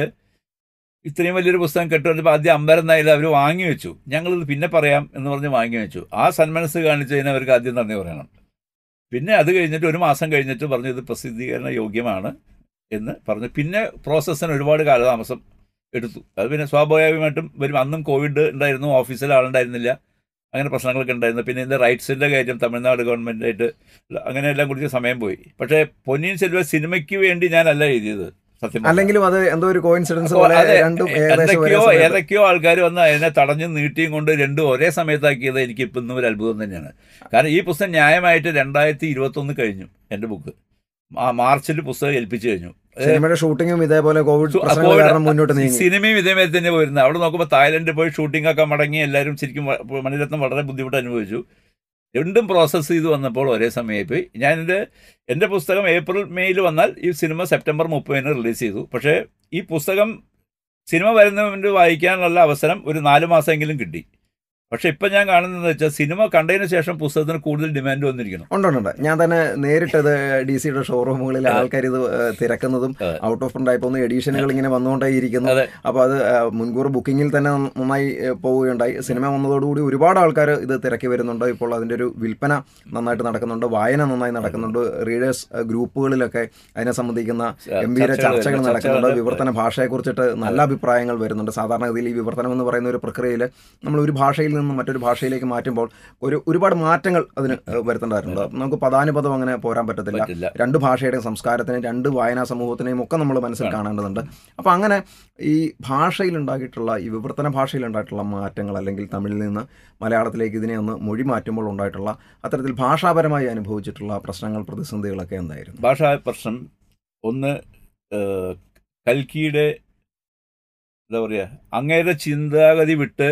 ഇത്രയും വലിയൊരു പുസ്തകം കെട്ടുവന്നപ്പോൾ ആദ്യം അമ്പരന്നായാലും അവർ വാങ്ങി വെച്ചു. ഞങ്ങളിത് പിന്നെ പറയാം എന്ന് പറഞ്ഞ് വാങ്ങി വെച്ചു. ആ സന്മനസ് കാണിച്ചതിന് അവർക്ക് ആദ്യം നന്ദി പറയണം. പിന്നെ അത് കഴിഞ്ഞിട്ട് ഒരു മാസം കഴിഞ്ഞിട്ട് പറഞ്ഞു ഇത് പ്രസിദ്ധീകരണ യോഗ്യമാണ് എന്ന് പറഞ്ഞു. പിന്നെ പ്രോസസ്സിന് ഒരുപാട് കാലതാമസം എടുത്തു. അത് പിന്നെ സ്വാഭാവികമായിട്ടും വരും. അന്നും കോവിഡ് ഉണ്ടായിരുന്നു. ഓഫീസിൽ ആളുണ്ടായിരുന്നില്ല. അങ്ങനെ പ്രശ്നങ്ങളൊക്കെ ഉണ്ടായിരുന്നു. പിന്നെ ഇതിന്റെ റൈറ്റ്സിന്റെ കാര്യം തമിഴ്നാട് ഗവൺമെന്റായിട്ട് അങ്ങനെയെല്ലാം കുറിച്ച് സമയം പോയി. പക്ഷേ പൊന്നിയിൻ സെൽവ സിനിമയ്ക്ക് വേണ്ടി ഞാനല്ല എഴുതിയത് സത്യം. അല്ലെങ്കിലും അത് എന്തോ ഒരു കോയിൻസിഡൻസ് ഏതൊക്കെയോ എന്തൊക്കെയോ ഏതൊക്കെയോ ആൾക്കാർ വന്ന് അതിനെ തടഞ്ഞു നീട്ടിയും കൊണ്ട് രണ്ടും ഒരേ സമയത്താക്കിയത് എനിക്ക് ഇപ്പം ഇന്നും ഒരു അത്ഭുതം തന്നെയാണ്. കാരണം ഈ പുസ്തകം ന്യായമായിട്ട് രണ്ടായിരത്തി ഇരുപത്തൊന്ന് കഴിഞ്ഞു എന്റെ ബുക്ക് മാർച്ചിൽ പുസ്തകം ഏൽപ്പിച്ചു കഴിഞ്ഞു. സിനിമയുടെ ഷൂട്ടിങ്ങും ഇതേപോലെ കോവിഡ് കാരണം മുന്നോട്ട് നീങ്ങി. സിനിമയും ഇതേമാതിരി തന്നെ പോയിരുന്നത് അവിടെ നോക്കുമ്പോൾ തായ്ലൻഡിൽ പോയി ഷൂട്ടിംഗ് ഒക്കെ മടങ്ങി എല്ലാവരും ശരിക്കും മണിരത്നം വളരെ ബുദ്ധിമുട്ട് അനുഭവിച്ചു. രണ്ടും പ്രോസസ്സ് ചെയ്ത് വന്നപ്പോൾ ഒരേ സമയമായി പോയി. ഞാൻ എന്റെ എന്റെ പുസ്തകം ഏപ്രിൽ മെയ്യിൽ വന്നാൽ ഈ സിനിമ സെപ്റ്റംബർ മുപ്പതിന് റിലീസ് ചെയ്തു. പക്ഷേ ഈ പുസ്തകം സിനിമ വരുന്നതിന് വായിക്കാനുള്ള അവസരം ഒരു നാല് മാസമെങ്കിലും കിട്ടി. പക്ഷെ ഇപ്പം ഞാൻ കാണുന്നത് വെച്ചാൽ സിനിമ കണ്ടതിന് ശേഷം പുസ്തകത്തിന് കൂടുതൽ ഡിമാൻഡ് വന്നിരിക്കുന്നു. ഉണ്ട് ഉണ്ട്, ഉണ്ട്. ഞാൻ തന്നെ നേരിട്ടത് ഡി സിയുടെ ഷോറൂമുകളിൽ ആൾക്കാർ ഇത് തിരക്കുന്നതും ഔട്ട് ഓഫ് പ്രിന്റ് പോകുന്ന എഡീഷനുകൾ ഇങ്ങനെ വന്നുകൊണ്ടേ ഇരിക്കുന്നു അപ്പൊ അപ്പോൾ അത് മുൻകൂർ ബുക്കിങ്ങിൽ തന്നെ നന്നായി പോവുകയുണ്ടായി. സിനിമ വന്നതോടുകൂടി ഒരുപാട് ആൾക്കാർ ഇത് തിരക്കി വരുന്നുണ്ട്. ഇപ്പോൾ അതിന്റെ ഒരു വിൽപ്പന നന്നായിട്ട് നടക്കുന്നുണ്ട്. വായന നന്നായി നടക്കുന്നുണ്ട്. റീഡേഴ്സ് ഗ്രൂപ്പുകളിലൊക്കെ അതിനെ സംബന്ധിക്കുന്ന ഗംഭീര ചർച്ചകൾ നടക്കുന്നുണ്ട്. വിവർത്തന ഭാഷയെക്കുറിച്ചിട്ട് നല്ല അഭിപ്രായങ്ങൾ വരുന്നുണ്ട്. സാധാരണഗതിയിൽ ഈ വിവർത്തനം എന്ന് പറയുന്ന ഒരു പ്രക്രിയയിൽ നമ്മൾ ഒരു ഭാഷയിൽ നിന്ന് മറ്റൊരു ഭാഷയിലേക്ക് മാറ്റുമ്പോൾ ഒരു ഒരുപാട് മാറ്റങ്ങൾ അതിന് വരുത്തേണ്ടതായിട്ടുണ്ട്. നമുക്ക് പദാനുപദം അങ്ങനെ പോരാൻ പറ്റത്തില്ല. രണ്ട് ഭാഷയുടെയും സംസ്കാരത്തിനെയും രണ്ട് വായനാ സമൂഹത്തിനെയും ഒക്കെ നമ്മൾ മനസ്സിൽ കാണേണ്ടതുണ്ട്. അപ്പോൾ അങ്ങനെ ഈ ഭാഷയിലുണ്ടാക്കിയിട്ടുള്ള ഈ വിവർത്തന ഭാഷയിലുണ്ടായിട്ടുള്ള മാറ്റങ്ങൾ അല്ലെങ്കിൽ തമിഴിൽ നിന്ന് മലയാളത്തിലേക്ക് ഇതിനെ ഒന്ന് മൊഴി മാറ്റുമ്പോൾ ഉണ്ടായിട്ടുള്ള അത്തരത്തിൽ ഭാഷാപരമായി അനുഭവിച്ചിട്ടുള്ള പ്രശ്നങ്ങൾ പ്രതിസന്ധികളൊക്കെ എന്തായിരുന്നു? ഭാഷാ പ്രശ്നം ഒന്ന് കൽക്കിയുടെ എന്താ പറയുക അങ്ങേരുടെ ചിന്താഗതി വിട്ട്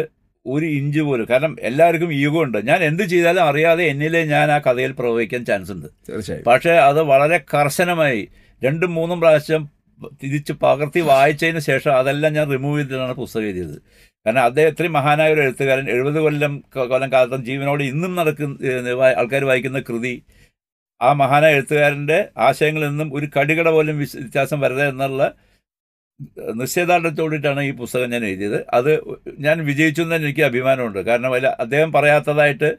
ഒരു ഇഞ്ച് പോലും. കാരണം എല്ലാവർക്കും ഈഗോ ഉണ്ട്. ഞാൻ എന്ത് ചെയ്താലും അറിയാതെ എന്നിലെ ഞാൻ ആ കഥയിൽ പ്രവഹിക്കാൻ ചാൻസ് ഉണ്ട്. തീർച്ചയായും. പക്ഷേ അത് വളരെ കർശനമായി രണ്ടും മൂന്നും പ്രാവശ്യം തിരിച്ച് പകർത്തി വായിച്ചതിന് ശേഷം അതെല്ലാം ഞാൻ റിമൂവ് ചെയ്തിട്ടാണ് പുസ്തകം എഴുതിയത്. കാരണം അദ്ദേഹം ഇത്രയും മഹാനായ ഒരു എഴുത്തുകാരൻ എഴുപത് കൊല്ലം കൊല്ലം കാലത്തും ജീവനോട് ഇന്നും നടക്കുന്ന ആൾക്കാർ വായിക്കുന്ന കൃതി ആ മഹാനായ എഴുത്തുകാരന്റെ ആശയങ്ങളിൽ നിന്നും ഒരു കടികട പോലും വ്യത്യാസം വരരുത് എന്നുള്ള നിശ്ചയദാർഢ്യത്തോടിട്ടാണ് ഈ പുസ്തകം ഞാൻ എഴുതിയത്. അത് ഞാൻ വിജയിച്ചു എന്ന് എനിക്ക് അഭിമാനമുണ്ട്. കാരണം അതിൽ അദ്ദേഹം പറയാത്തതായിട്ട്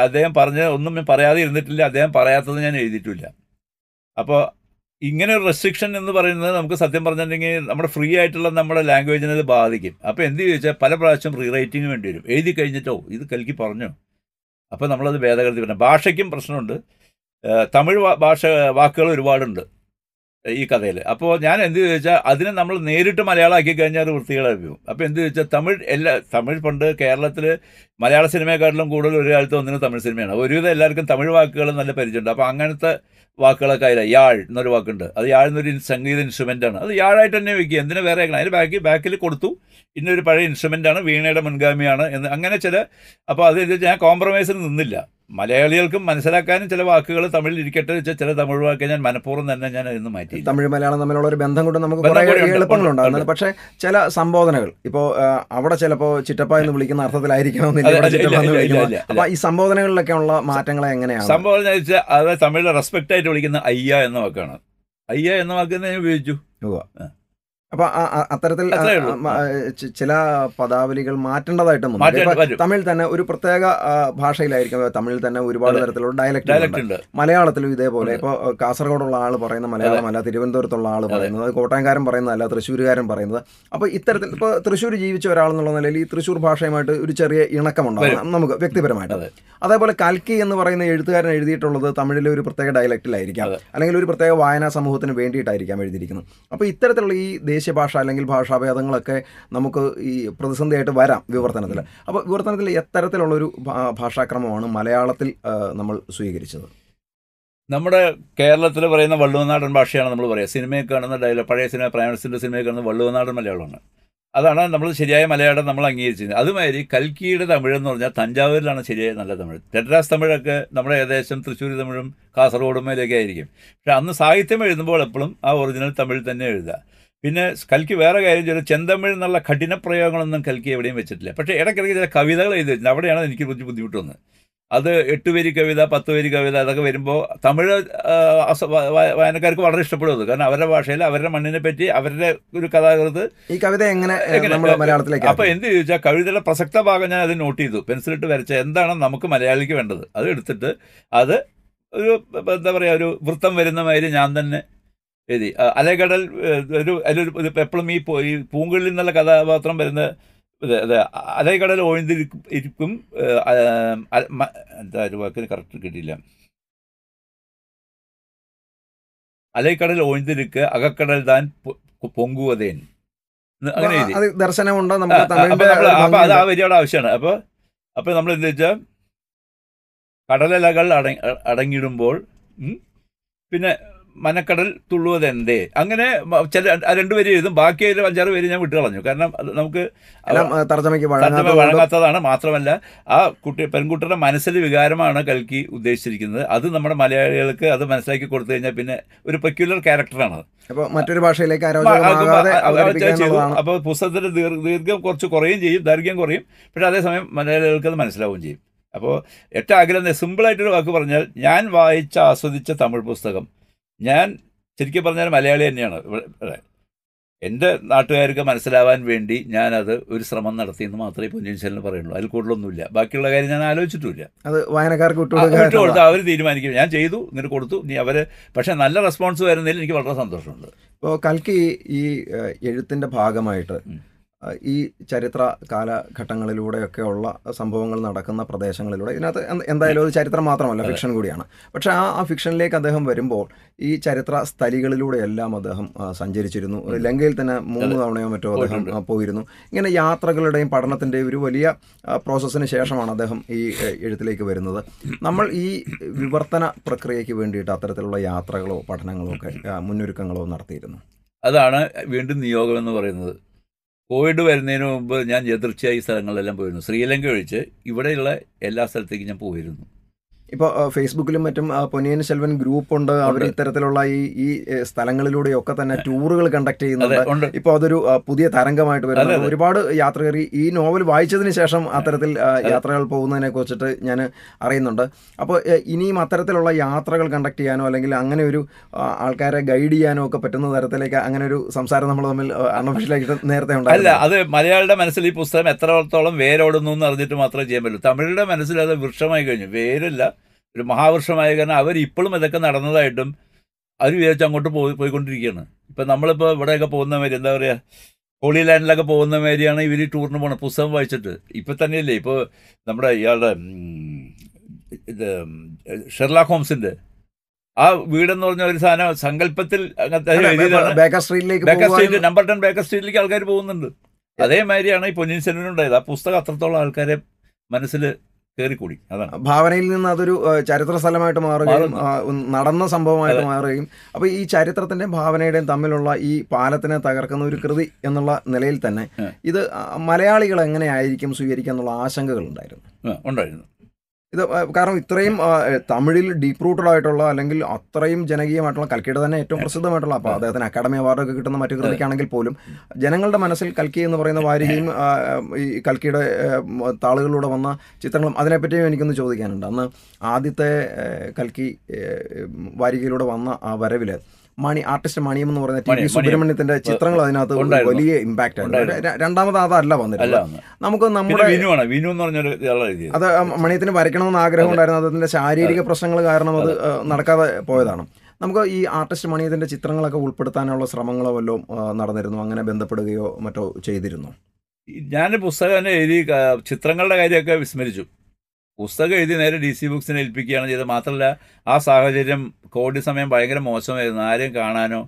അദ്ദേഹം പറഞ്ഞ ഒന്നും ഞാൻ പറയാതെ ഇരുന്നിട്ടില്ല. അദ്ദേഹം പറയാത്തത് ഞാൻ എഴുതിയിട്ടില്ല. അപ്പോൾ ഇങ്ങനെ ഒരു റെസ്ട്രിക്ഷൻ എന്ന് പറയുന്നത് നമുക്ക് സത്യം പറഞ്ഞിട്ടുണ്ടെങ്കിൽ നമ്മുടെ ഫ്രീ ആയിട്ടുള്ള നമ്മുടെ ലാംഗ്വേജിനെ അത് ബാധിക്കും. അപ്പോൾ എന്ത് ചോദിച്ചാൽ പല പ്രാവശ്യം റീ റൈറ്റിംഗ് വേണ്ടി വരും. എഴുതി കഴിഞ്ഞിട്ടോ? ഇത് കൽക്കി പറഞ്ഞു. അപ്പോൾ നമ്മളത് ഭേദഗതി പറഞ്ഞു ഭാഷയ്ക്കും പ്രശ്നമുണ്ട്. തമിഴ് ഭാഷ വാക്കുകൾ ഒരുപാടുണ്ട്. ഈ കഥയിൽ. അപ്പോൾ ഞാൻ എന്ത് ചോദിച്ചാൽ അതിനെ നമ്മൾ നേരിട്ട് മലയാളമാക്കി കഴിഞ്ഞാൽ അത് വൃത്തികളായി അപ്പോൾ എന്ത് ചോദിച്ചാൽ തമിഴ് എല്ലാ തമിഴ് പണ്ട് കേരളത്തിൽ മലയാള സിനിമയെക്കാട്ടിലും കൂടുതൽ ഒരു കാലത്ത് ഒന്നിനും തമിഴ് സിനിമയാണ്. ഒരുവിധം എല്ലാവർക്കും തമിഴ് വാക്കുകൾ നല്ല പരിചയമുണ്ട്. അപ്പോൾ അങ്ങനത്തെ വാക്കുകളൊക്കെ അതില്ല യാഴ് എന്നൊരു വാക്കുണ്ട്. അത് യാഴ് എന്നൊരു സംഗീത ആണ്. അത് യാഴായിട്ട് തന്നെ വയ്ക്കുക എന്തിനു വേറെ അതിന് ബാക്കി ബാക്കിൽ കൊടുത്തു. ഇന്നൊരു പഴയ ഇൻസ്ട്രുമെന്റ് ആണ്. വീണയുടെ മുൻഗാമിയാണ് എന്ന്. അങ്ങനെ ചില അപ്പോൾ അത് ഞാൻ കോംപ്രമൈസിന് നിന്നില്ല. മലയാളികൾക്കും മനസ്സിലാക്കാനും ചില വാക്കുകൾ തമിഴിൽ ഇരിക്കട്ടെ വെച്ചാൽ ചില തമിഴ് വാക്ക് ഞാൻ മനഃപൂർവം തന്നെ ഞാൻ ഇന്ന് മാറ്റി തമിഴ് മലയാളം തമ്മിലുള്ള ഒരു ബന്ധം കൊണ്ട് നമുക്ക് എളുപ്പങ്ങളുണ്ടാകുന്നത് പക്ഷേ ചില സംബോധനകൾ ഇപ്പോൾ അവിടെ ചിലപ്പോൾ ചിറ്റപ്പ എന്ന് വിളിക്കുന്ന അർത്ഥത്തിലായിരിക്കണമെന്നില്ല. അപ്പൊ ഈ സംബോധനകളിലൊക്കെ ഉള്ള മാറ്റങ്ങൾ എങ്ങനെയാണ്? സംബോധന വെച്ചാൽ അതായത് തമിഴിൽ റെസ്പെക്റ്റ് ആയിട്ട് വിളിക്കുന്ന അയ്യ എന്ന വാക്കാണ്. അയ്യ എന്ന വാക്ക് തന്നെ ഞാൻ ഉപയോഗിച്ചു. അപ്പൊ അത്തരത്തിൽ ചില പദാവലികൾ മാറ്റേണ്ടതായിട്ടും ഇപ്പൊ. തമിഴിൽ തന്നെ ഒരു പ്രത്യേക ഭാഷയിലായിരിക്കും. തമിഴിൽ തന്നെ ഒരുപാട് തരത്തിലുള്ള ഡയലക്ട് ഡയലക്റ്റ് ഉണ്ട്. മലയാളത്തിലും ഇതേപോലെ. ഇപ്പൊ ഇപ്പോൾ കാസർഗോഡുള്ള ആൾ പറയുന്ന മലയാളമല്ല തിരുവനന്തപുരത്തുള്ള ആൾ പറയുന്നത് കോട്ടയംകാരൻ പറയുന്നതല്ല തൃശ്ശൂരുകാരൻ പറയുന്നത്. അപ്പോൾ ഇത്തരത്തിൽ ഇപ്പോൾ തൃശ്ശൂർ ജീവിച്ച ഒരാൾ എന്നുള്ള നിലയിൽ ഈ തൃശ്ശൂർ ഭാഷയുമായിട്ട് ഒരു ചെറിയ ഇണക്കമുണ്ടാകും നമുക്ക് വ്യക്തിപരമായിട്ട്. അതേപോലെ കൽക്കി എന്ന് പറയുന്ന എഴുത്തുകാരൻ എഴുതിയിട്ടുള്ളത് തമിഴിലെ ഒരു പ്രത്യേക ഡയലക്റ്റിലായിരിക്കാം അല്ലെങ്കിൽ ഒരു പ്രത്യേക വായനാ സമൂഹത്തിന് വേണ്ടിയിട്ടായിരിക്കാം എഴുതിയിരിക്കുന്നത്. അപ്പോൾ ഇത്തരത്തിലുള്ള ഈ ഭാഷ അല്ലെങ്കിൽ ഭാഷാഭേദങ്ങളൊക്കെ നമുക്ക് ഈ പ്രതിസന്ധിയായിട്ട് വരാം വിവർത്തനത്തിൽ. അപ്പോൾ വിവർത്തനത്തിൽ എത്തരത്തിലുള്ളൊരു ഭാഷാക്രമമാണ് മലയാളത്തിൽ നമ്മൾ സ്വീകരിച്ചത്. നമ്മുടെ കേരളത്തിൽ പറയുന്ന വള്ളുവനാടൻ ഭാഷയാണ് നമ്മൾ പറയുക. സിനിമയിൽ കാണുന്ന ഡയലോഗ് പഴയ സിനിമ പ്രേമസിന്റെ സിനിമയിൽ കാണുന്ന വള്ളുവനാടൻ മലയാളമാണ്. അതാണ് നമ്മൾ ശരിയായ മലയാളം നമ്മൾ അംഗീകരിച്ചത് അതുമാതിരി കൽക്കിയുടെ തമിഴ് എന്ന് പറഞ്ഞാൽ തഞ്ചാവൂരിലാണ് ശരിയായ നല്ല തമിഴ്. ടെഡ്രാസ് തമിഴൊക്കെ നമ്മുടെ ഏകദേശം തൃശ്ശൂർ തമിഴും കാസർഗോഡുമേലൊക്കെ ആയിരിക്കും. പക്ഷേ അന്ന് സാഹിത്യം എഴുതുമ്പോൾ എപ്പോഴും ആ ഒറിജിനൽ തമിഴ് തന്നെ എഴുതുക. പിന്നെ കൽക്കി വേറെ കാര്യം ചില ചെന്തമിഴ് എന്നുള്ള കഠിന പ്രയോഗങ്ങളൊന്നും കൽക്കി എവിടെയും വെച്ചിട്ടില്ല. പക്ഷേ ഇടയ്ക്കിടയ്ക്ക് ചില കവിതകൾ എഴുതി വെച്ചിട്ടുണ്ട്. അവിടെയാണ് എനിക്ക് കുറച്ച് ബുദ്ധിമുട്ട് വന്നത് അത് എട്ട് വരി കവിത പത്ത് വരി കവിത അതൊക്കെ വരുമ്പോൾ തമിഴ് വായനക്കാർക്ക് വളരെ ഇഷ്ടപ്പെടും അത് കാരണം അവരുടെ ഭാഷയിൽ അവരുടെ മണ്ണിനെ പറ്റി അവരുടെ ഒരു കഥാകൃത്ത് ഈ കവിത എങ്ങനെ മലയാളത്തിലേക്ക് അപ്പോൾ എന്ത് ചോദിച്ചാൽ കവിതയുടെ പ്രസക്ത ഭാഗം ഞാൻ അത് നോട്ട് ചെയ്തു. പെൻസിലിട്ട് വരച്ച എന്താണ് നമുക്ക് മലയാളിക്ക് വേണ്ടത്. അത് എടുത്തിട്ട് അത് ഒരു എന്താ പറയുക ഒരു വൃത്തം വരുന്ന മാതിരി ഞാൻ തന്നെ എഴുതി. അലകടൽ ഒരു അതിലൊരു എപ്പോഴും ഈ പൂ- ഈ പൂങ്കുഴലിൽ നിന്നുള്ള കഥാപാത്രം വരുന്ന അലകടൽ ഇരിക്കും എന്താ ഒരു വാക്കിന് കറക്റ്റ് കിട്ടിയില്ല. അലൈക്കടൽ ഒഴിഞ്ഞിരിക്ക് അകക്കടൽ താൻ പൊങ്കുവതേൻ. അങ്ങനെ ദർശനമുണ്ടോ? അപ്പൊ അത് ആ വരിയുടെ ആവശ്യമാണ്. അപ്പൊ അപ്പൊ നമ്മൾ എന്താ വെച്ചാൽ കടലലകൾ അടങ്ങി അടങ്ങിയിടുമ്പോൾ പിന്നെ മനക്കടൽ തുള്ളുവതെന്തേ? അങ്ങനെ ചില ആ രണ്ട് എഴുതും ബാക്കി ഒരു അഞ്ചാറ് പേര് ഞാൻ വിട്ടു കളഞ്ഞു കാരണം നമുക്ക് തർജമയ്ക്ക് വഴങ്ങാത്തതാണ്. മാത്രമല്ല ആ കുട്ടി പെൺകുട്ടിയുടെ മനസ്സിലെ വികാരമാണ് കൽക്കി ഉദ്ദേശിച്ചിരിക്കുന്നത്. അത് നമ്മുടെ മലയാളികൾക്ക് അത് മനസ്സിലാക്കി കൊടുത്തു കഴിഞ്ഞാൽ പിന്നെ ഒരു പെക്യുലർ ക്യാരക്ടറാണ് അപ്പോൾ മറ്റൊരു ഭാഷയിലേക്ക് അപ്പോൾ പുസ്തകത്തിന്റെ ദീർ- ദീർഘം കുറച്ച് കുറയും ചെയ്യും ദൈർഘ്യം കുറയും. പക്ഷേ അതേസമയം മലയാളികൾക്ക് അത് മനസ്സിലാവുകയും ചെയ്യും. അപ്പോൾ ഏറ്റവും ആഗ്രഹം സിമ്പിളായിട്ടൊരു വാക്ക് പറഞ്ഞാൽ ഞാൻ വായിച്ച ആസ്വദിച്ച തമിഴ് പുസ്തകം. ഞാൻ ശരിക്കും പറഞ്ഞാൽ മലയാളി തന്നെയാണ്. എന്റെ നാട്ടുകാർക്ക് മനസ്സിലാവാൻ വേണ്ടി ഞാനത് ഒരു ശ്രമം നടത്തിയെന്ന് മാത്രമേ പൊന്നിയിൻ സെല്ലിന് പറയുള്ളൂ. അതിൽ കൂടുതലൊന്നുമില്ല. ബാക്കിയുള്ള കാര്യം ഞാൻ ആലോചിച്ചിട്ടില്ല അത് വായനക്കാർക്ക് വിട്ടു കൊടുത്ത് അവർ തീരുമാനിക്കും. ഞാൻ ചെയ്തു ഇങ്ങനെ കൊടുത്തു. നീ അവർ പക്ഷേ നല്ല റെസ്പോൺസ് വരുന്നതിൽ എനിക്ക് വളരെ സന്തോഷമുണ്ട്. ഇപ്പോൾ കൽക്കി ഈ എഴുത്തിന്റെ ഭാഗമായിട്ട് ഈ ചരിത്ര കാലഘട്ടങ്ങളിലൂടെയൊക്കെ ഉള്ള സംഭവങ്ങൾ നടക്കുന്ന പ്രദേശങ്ങളിലൂടെ ഇതിനകത്ത് എന്തായാലും ഒരു ചരിത്രം മാത്രമല്ല ഫിക്ഷൻ കൂടിയാണ്. പക്ഷെ ആ ആ ഫിക്ഷനിലേക്ക് അദ്ദേഹം വരുമ്പോൾ ഈ ചരിത്ര സ്ഥലികളിലൂടെയെല്ലാം അദ്ദേഹം സഞ്ചരിച്ചിരുന്നു. ലങ്കയിൽ തന്നെ മൂന്ന് തവണയോ മറ്റോ അദ്ദേഹം പോയിരുന്നു. ഇങ്ങനെ യാത്രകളുടെയും പഠനത്തിന്റെയും ഒരു വലിയ പ്രോസസ്സിന് ശേഷമാണ് അദ്ദേഹം ഈ എഴുത്തിലേക്ക് വരുന്നത്. നമ്മൾ ഈ വിവർത്തന പ്രക്രിയയ്ക്ക് വേണ്ടിയിട്ട് അത്തരത്തിലുള്ള യാത്രകളോ പഠനങ്ങളോ ഒക്കെ മുന്നൊരുക്കങ്ങളോ നടത്തിയിരുന്നു. അതാണ് വീണ്ടും നിയോഗം എന്ന് പറയുന്നത്. കോവിഡ് വരുന്നതിന് മുമ്പ് ഞാൻ എതിർച്ചയായി സ്ഥലങ്ങളിലെല്ലാം പോയിരുന്നു. ശ്രീലങ്ക ഒഴിച്ച് ഇവിടെയുള്ള എല്ലാ സ്ഥലത്തേക്കും ഞാൻ പോയിരുന്നു. ഇപ്പോൾ ഫേസ്ബുക്കിലും മറ്റും പൊനിയൻ പൊന്നിയൻ സെൽവൻ ഗ്രൂപ്പ് ഉണ്ട്. അവർ ഇത്തരത്തിലുള്ള ഈ ഈ സ്ഥലങ്ങളിലൂടെയൊക്കെ തന്നെ ടൂറുകൾ കണ്ടക്ട് ചെയ്യുന്നുണ്ട്. ഇപ്പോൾ അതൊരു പുതിയ തരംഗമായിട്ട് വരുന്നത് ഒരുപാട് യാത്രകർ ഈ നോവൽ വായിച്ചതിന് ശേഷം അത്തരത്തിൽ യാത്രകൾ പോകുന്നതിനെ കുറിച്ചിട്ട് ഞാൻ അറിയുന്നുണ്ട്. അപ്പോൾ ഇനിയും അത്തരത്തിലുള്ള യാത്രകൾ കണ്ടക്ട് ചെയ്യാനോ അല്ലെങ്കിൽ അങ്ങനെ ഒരു ആൾക്കാരെ ഗൈഡ് ചെയ്യാനോ ഒക്കെ പറ്റുന്ന തരത്തിലേക്ക് അങ്ങനെ ഒരു സംസാരം നമ്മൾ തമ്മിൽ അൺഒഫീഷ്യലായിട്ട് നേരത്തെ അല്ല അത് മലയാളിയുടെ മനസ്സിൽ ഈ പുസ്തകം എത്രത്തോളം വേരോടുന്നു എന്ന് അറിഞ്ഞിട്ട് മാത്രമേ ചെയ്യാൻ പറ്റൂ. തമിഴിന്റെ മനസ്സിൽ അത് വൃക്ഷമായി കഴിഞ്ഞു. വേരില്ല. ഒരു മഹാവൃക്ഷമായ കാരണം അവർ ഇപ്പോഴും ഇതൊക്കെ നടന്നതായിട്ടും അവർ വിചാരിച്ച് അങ്ങോട്ട് പോയി പോയിക്കൊണ്ടിരിക്കുകയാണ്. ഇപ്പം നമ്മളിപ്പോൾ ഇവിടെയൊക്കെ പോകുന്ന മാതിരി എന്താ പറയുക ഹോളി ലാൻഡിലൊക്കെ പോകുന്ന മാതിരിയാണ് ഇവർ ടൂറിന് പോകുന്നത് പുസ്തകം വായിച്ചിട്ട്. ഇപ്പം തന്നെയല്ലേ ഇപ്പോൾ നമ്മുടെ ഇയാളുടെ ഇത് ഷെർലാ ഹോംസിന്റെ ആ വീടെന്ന് പറഞ്ഞ ഒരു സാധനം സങ്കല്പത്തിൽ ബേക്കർ സ്ട്രീറ്റിലേക്ക് നമ്പർ ടെൻ ബേക്കർ സ്ട്രീറ്റിലേക്ക് ആൾക്കാർ പോകുന്നുണ്ട്. അതേമാതിരിയാണ് ഈ പൊന്നിൻ സെൽവൻ ഉണ്ടായത് ആ പുസ്തകം അത്രത്തോളം ആൾക്കാരെ മനസ്സിൽ കയറിക്കൂടി അതാണ്. ഭാവനയിൽ നിന്ന് അതൊരു ചരിത്ര സ്ഥലമായിട്ട് മാറുകയും നടന്ന സംഭവമായിട്ട് മാറുകയും. അപ്പോൾ ഈ ചരിത്രത്തിന്റെയും ഭാവനയുടെയും തമ്മിലുള്ള ഈ പാലത്തിനെ തകർക്കുന്ന ഒരു കൃതി എന്നുള്ള നിലയിൽ തന്നെ ഇത് മലയാളികൾ എങ്ങനെയായിരിക്കും സ്വീകരിക്കുക എന്നുള്ള ആശങ്കകൾ ഉണ്ടായിരുന്നു? ഉണ്ടായിരുന്നു. ഇത് കാരണം ഇത്രയും തമിഴിൽ ഡീപ്പ് റൂട്ടഡ് ആയിട്ടുള്ള അല്ലെങ്കിൽ അത്രയും ജനകീയമായിട്ടുള്ള കൽക്കിയുടെ തന്നെ ഏറ്റവും പ്രസിദ്ധമായിട്ടുള്ള അപ്പോൾ അദ്ദേഹത്തിന് അക്കാഡമി അവാർഡൊക്കെ കിട്ടുന്ന മറ്റു കൃതിക്കാണെങ്കിൽ പോലും ജനങ്ങളുടെ മനസ്സിൽ കൽക്കി എന്ന് പറയുന്ന വാരികയും ഈ കൽക്കിയുടെ താളുകളിലൂടെ വന്ന ചിത്രങ്ങളും അതിനെപ്പറ്റിയും എനിക്കൊന്ന് ചോദിക്കാനുണ്ട്. അന്ന് ആദ്യത്തെ കൽക്കി വാരികയിലൂടെ വന്ന ആ വരവിൽ മണി ആർട്ടിസ്റ്റ് മണിയം എന്ന് പറയുന്ന ടി വി സുബ്രഹ്മണ്യത്തിന്റെ ചിത്രങ്ങൾ അതിനകത്ത് വലിയ ഇമ്പാക്റ്റ് ആണ് രണ്ടാമത് അതല്ല വന്നിരുന്നത്. നമുക്ക് നമ്മുടെ വിനു എന്ന് പറഞ്ഞൊരു അത് മണിയത്തിന് വരയ്ക്കണമെന്ന് ആഗ്രഹം ഉണ്ടായിരുന്നു. അതിന്റെ ശാരീരിക പ്രശ്നങ്ങൾ കാരണം അത് നടക്കാതെ പോയതാണ്. നമുക്ക് ഈ ആർട്ടിസ്റ്റ് മണിയത്തിന്റെ ചിത്രങ്ങളൊക്കെ ഉൾപ്പെടുത്താനുള്ള ശ്രമങ്ങളോ വല്ലതും നടന്നിരുന്നു? അങ്ങനെ ബന്ധപ്പെടുകയോ മറ്റോ ചെയ്തിരുന്നു? ഞാൻ പുസ്തകം എഴുതി ചിത്രങ്ങളുടെ കാര്യമൊക്കെ വിസ്മരിച്ചു. പുസ്തകം എഴുതി നേരെ ഡി സി ബുക്സിനെ ഏൽപ്പിക്കുകയാണ് ചെയ്തത്. മാത്രമല്ല ആ സാഹചര്യം കോവിഡ് സമയം ഭയങ്കര മോശമായിരുന്നു. ആരെയും കാണാനോ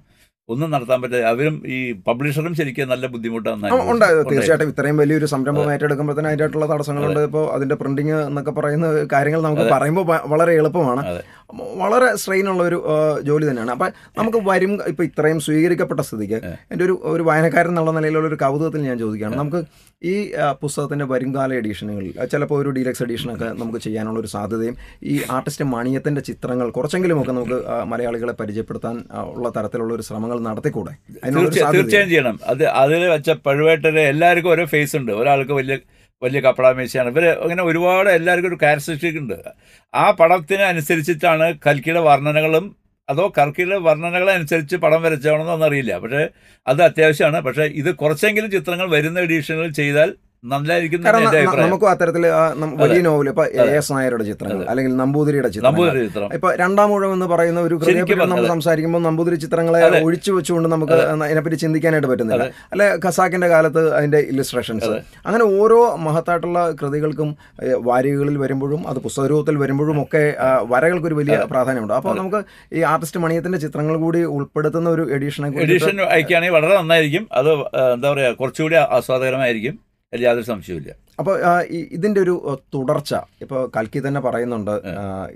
ഒന്നും നടത്താൻ പറ്റില്ല അവരും ഈ പബ്ലിഷറും ശരിക്കും നല്ല ബുദ്ധിമുട്ടാണ് ഉണ്ടായത്. ഉണ്ട് തീർച്ചയായിട്ടും ഇത്രയും വലിയൊരു സംരംഭം ഏറ്റെടുക്കുമ്പോൾ ഏറ്റെടുക്കുമ്പോഴത്തേന് അതിന്റെതായിട്ടുള്ള തടസ്സങ്ങളുണ്ട്. ഇപ്പോൾ അതിന്റെ പ്രിന്റിങ് എന്നൊക്കെ പറയുന്ന കാര്യങ്ങൾ നമുക്ക് പറയുമ്പോൾ വളരെ എളുപ്പമാണ്. വളരെ സ്ട്രെയിൻ ഉള്ള ഒരു ജോലി തന്നെയാണ്. അപ്പം നമുക്ക് വരും ഇപ്പം ഇത്രയും സ്വീകരിക്കപ്പെട്ട സ്ഥിതിക്ക്. എന്റെ ഒരു ഒരു വായനക്കാരൻ എന്നുള്ള നിലയിലുള്ള ഒരു കൗതുകത്തിൽ ഞാൻ ചോദിക്കുകയാണ്. നമുക്ക് ഈ പുസ്തകത്തിന്റെ വരുംകാല എഡീഷനുകളിൽ ചിലപ്പോൾ ഒരു ഡീലക്സ് എഡീഷനൊക്കെ നമുക്ക് ചെയ്യാനുള്ള ഒരു സാധ്യതയും ഈ ആർട്ടിസ്റ്റ് മണിയത്തിന്റെ ചിത്രങ്ങൾ കുറച്ചെങ്കിലുമൊക്കെ നമുക്ക് മലയാളികളെ പരിചയപ്പെടുത്താൻ ഉള്ള തരത്തിലുള്ള ഒരു ശ്രമങ്ങൾ നടത്തിക്കൂടെ? തീർച്ചയായും ചെയ്യണം. അത് അതിൽ വെച്ച പഴുവേട്ടര് എല്ലാവർക്കും ഓരോ ഫേസ് ഉണ്ട്. ഒരാൾക്ക് വലിയ വലിയ കപ്പടാമേശയാണ്. ഇവർ അങ്ങനെ ഒരുപാട് എല്ലാവർക്കും ഒരു ക്യാരക്ടറിസ്റ്റിക് ഉണ്ട്. ആ പടത്തിന് അനുസരിച്ചിട്ടാണ് കൽക്കിയുടെ വർണനകളും അതോ കർക്കിയുടെ വർണനകളനുസരിച്ച് പടം വരച്ചാണെന്നൊന്നും അറിയില്ല പക്ഷേ അത് അത്യാവശ്യമാണ്. പക്ഷേ ഇത് കുറച്ചെങ്കിലും ചിത്രങ്ങൾ വരുന്ന എഡിഷനുകൾ ചെയ്താൽ നല്ലതായിരിക്കും നമുക്കും അത്തരത്തിൽ വലിയ നോവൽ ഇപ്പൊ എ എസ് നായരുടെ ചിത്രങ്ങൾ അല്ലെങ്കിൽ നമ്പൂതിരിയുടെ ചിത്രം. ഇപ്പൊ രണ്ടാം ഊഴം എന്ന് പറയുന്ന ഒരു കൃതിയെപ്പറ്റി നമ്മൾ. സംസാരിക്കുമ്പോൾ നമ്പൂതിരി ചിത്രങ്ങളെ ഒഴിച്ചു വെച്ചുകൊണ്ട് നമുക്ക് അതിനെപ്പറ്റി ചിന്തിക്കാനായിട്ട് പറ്റുന്നില്ല. അല്ലെ ഖസാക്കിന്റെ കാലത്ത് അതിന്റെ ഇല്ലസ്ട്രേഷൻസ്. അങ്ങനെ ഓരോ മഹത്തായിട്ടുള്ള കൃതികൾക്കും വാരികകളിൽ വരുമ്പോഴും അത് പുസ്തകരൂപത്തിൽ വരുമ്പോഴും ഒക്കെ വരകൾക്ക് ഒരു വലിയ പ്രാധാന്യമുണ്ട്. അപ്പോൾ നമുക്ക് ഈ ആർട്ടിസ്റ്റ് മണിയത്തിന്റെ ചിത്രങ്ങൾ കൂടി ഉൾപ്പെടുത്തുന്ന ഒരു എഡീഷനെ എഡിഷൻ അയക്കുകയാണെങ്കിൽ വളരെ നന്നായിരിക്കും. അത് എന്താ പറയുക കുറച്ചുകൂടി ആസ്വാദകരമായിരിക്കും. യാതൊരു സംശയമില്ല അപ്പോൾ ഇതിന്റെ ഒരു തുടർച്ച ഇപ്പോൾ കൽക്കി തന്നെ പറയുന്നുണ്ട്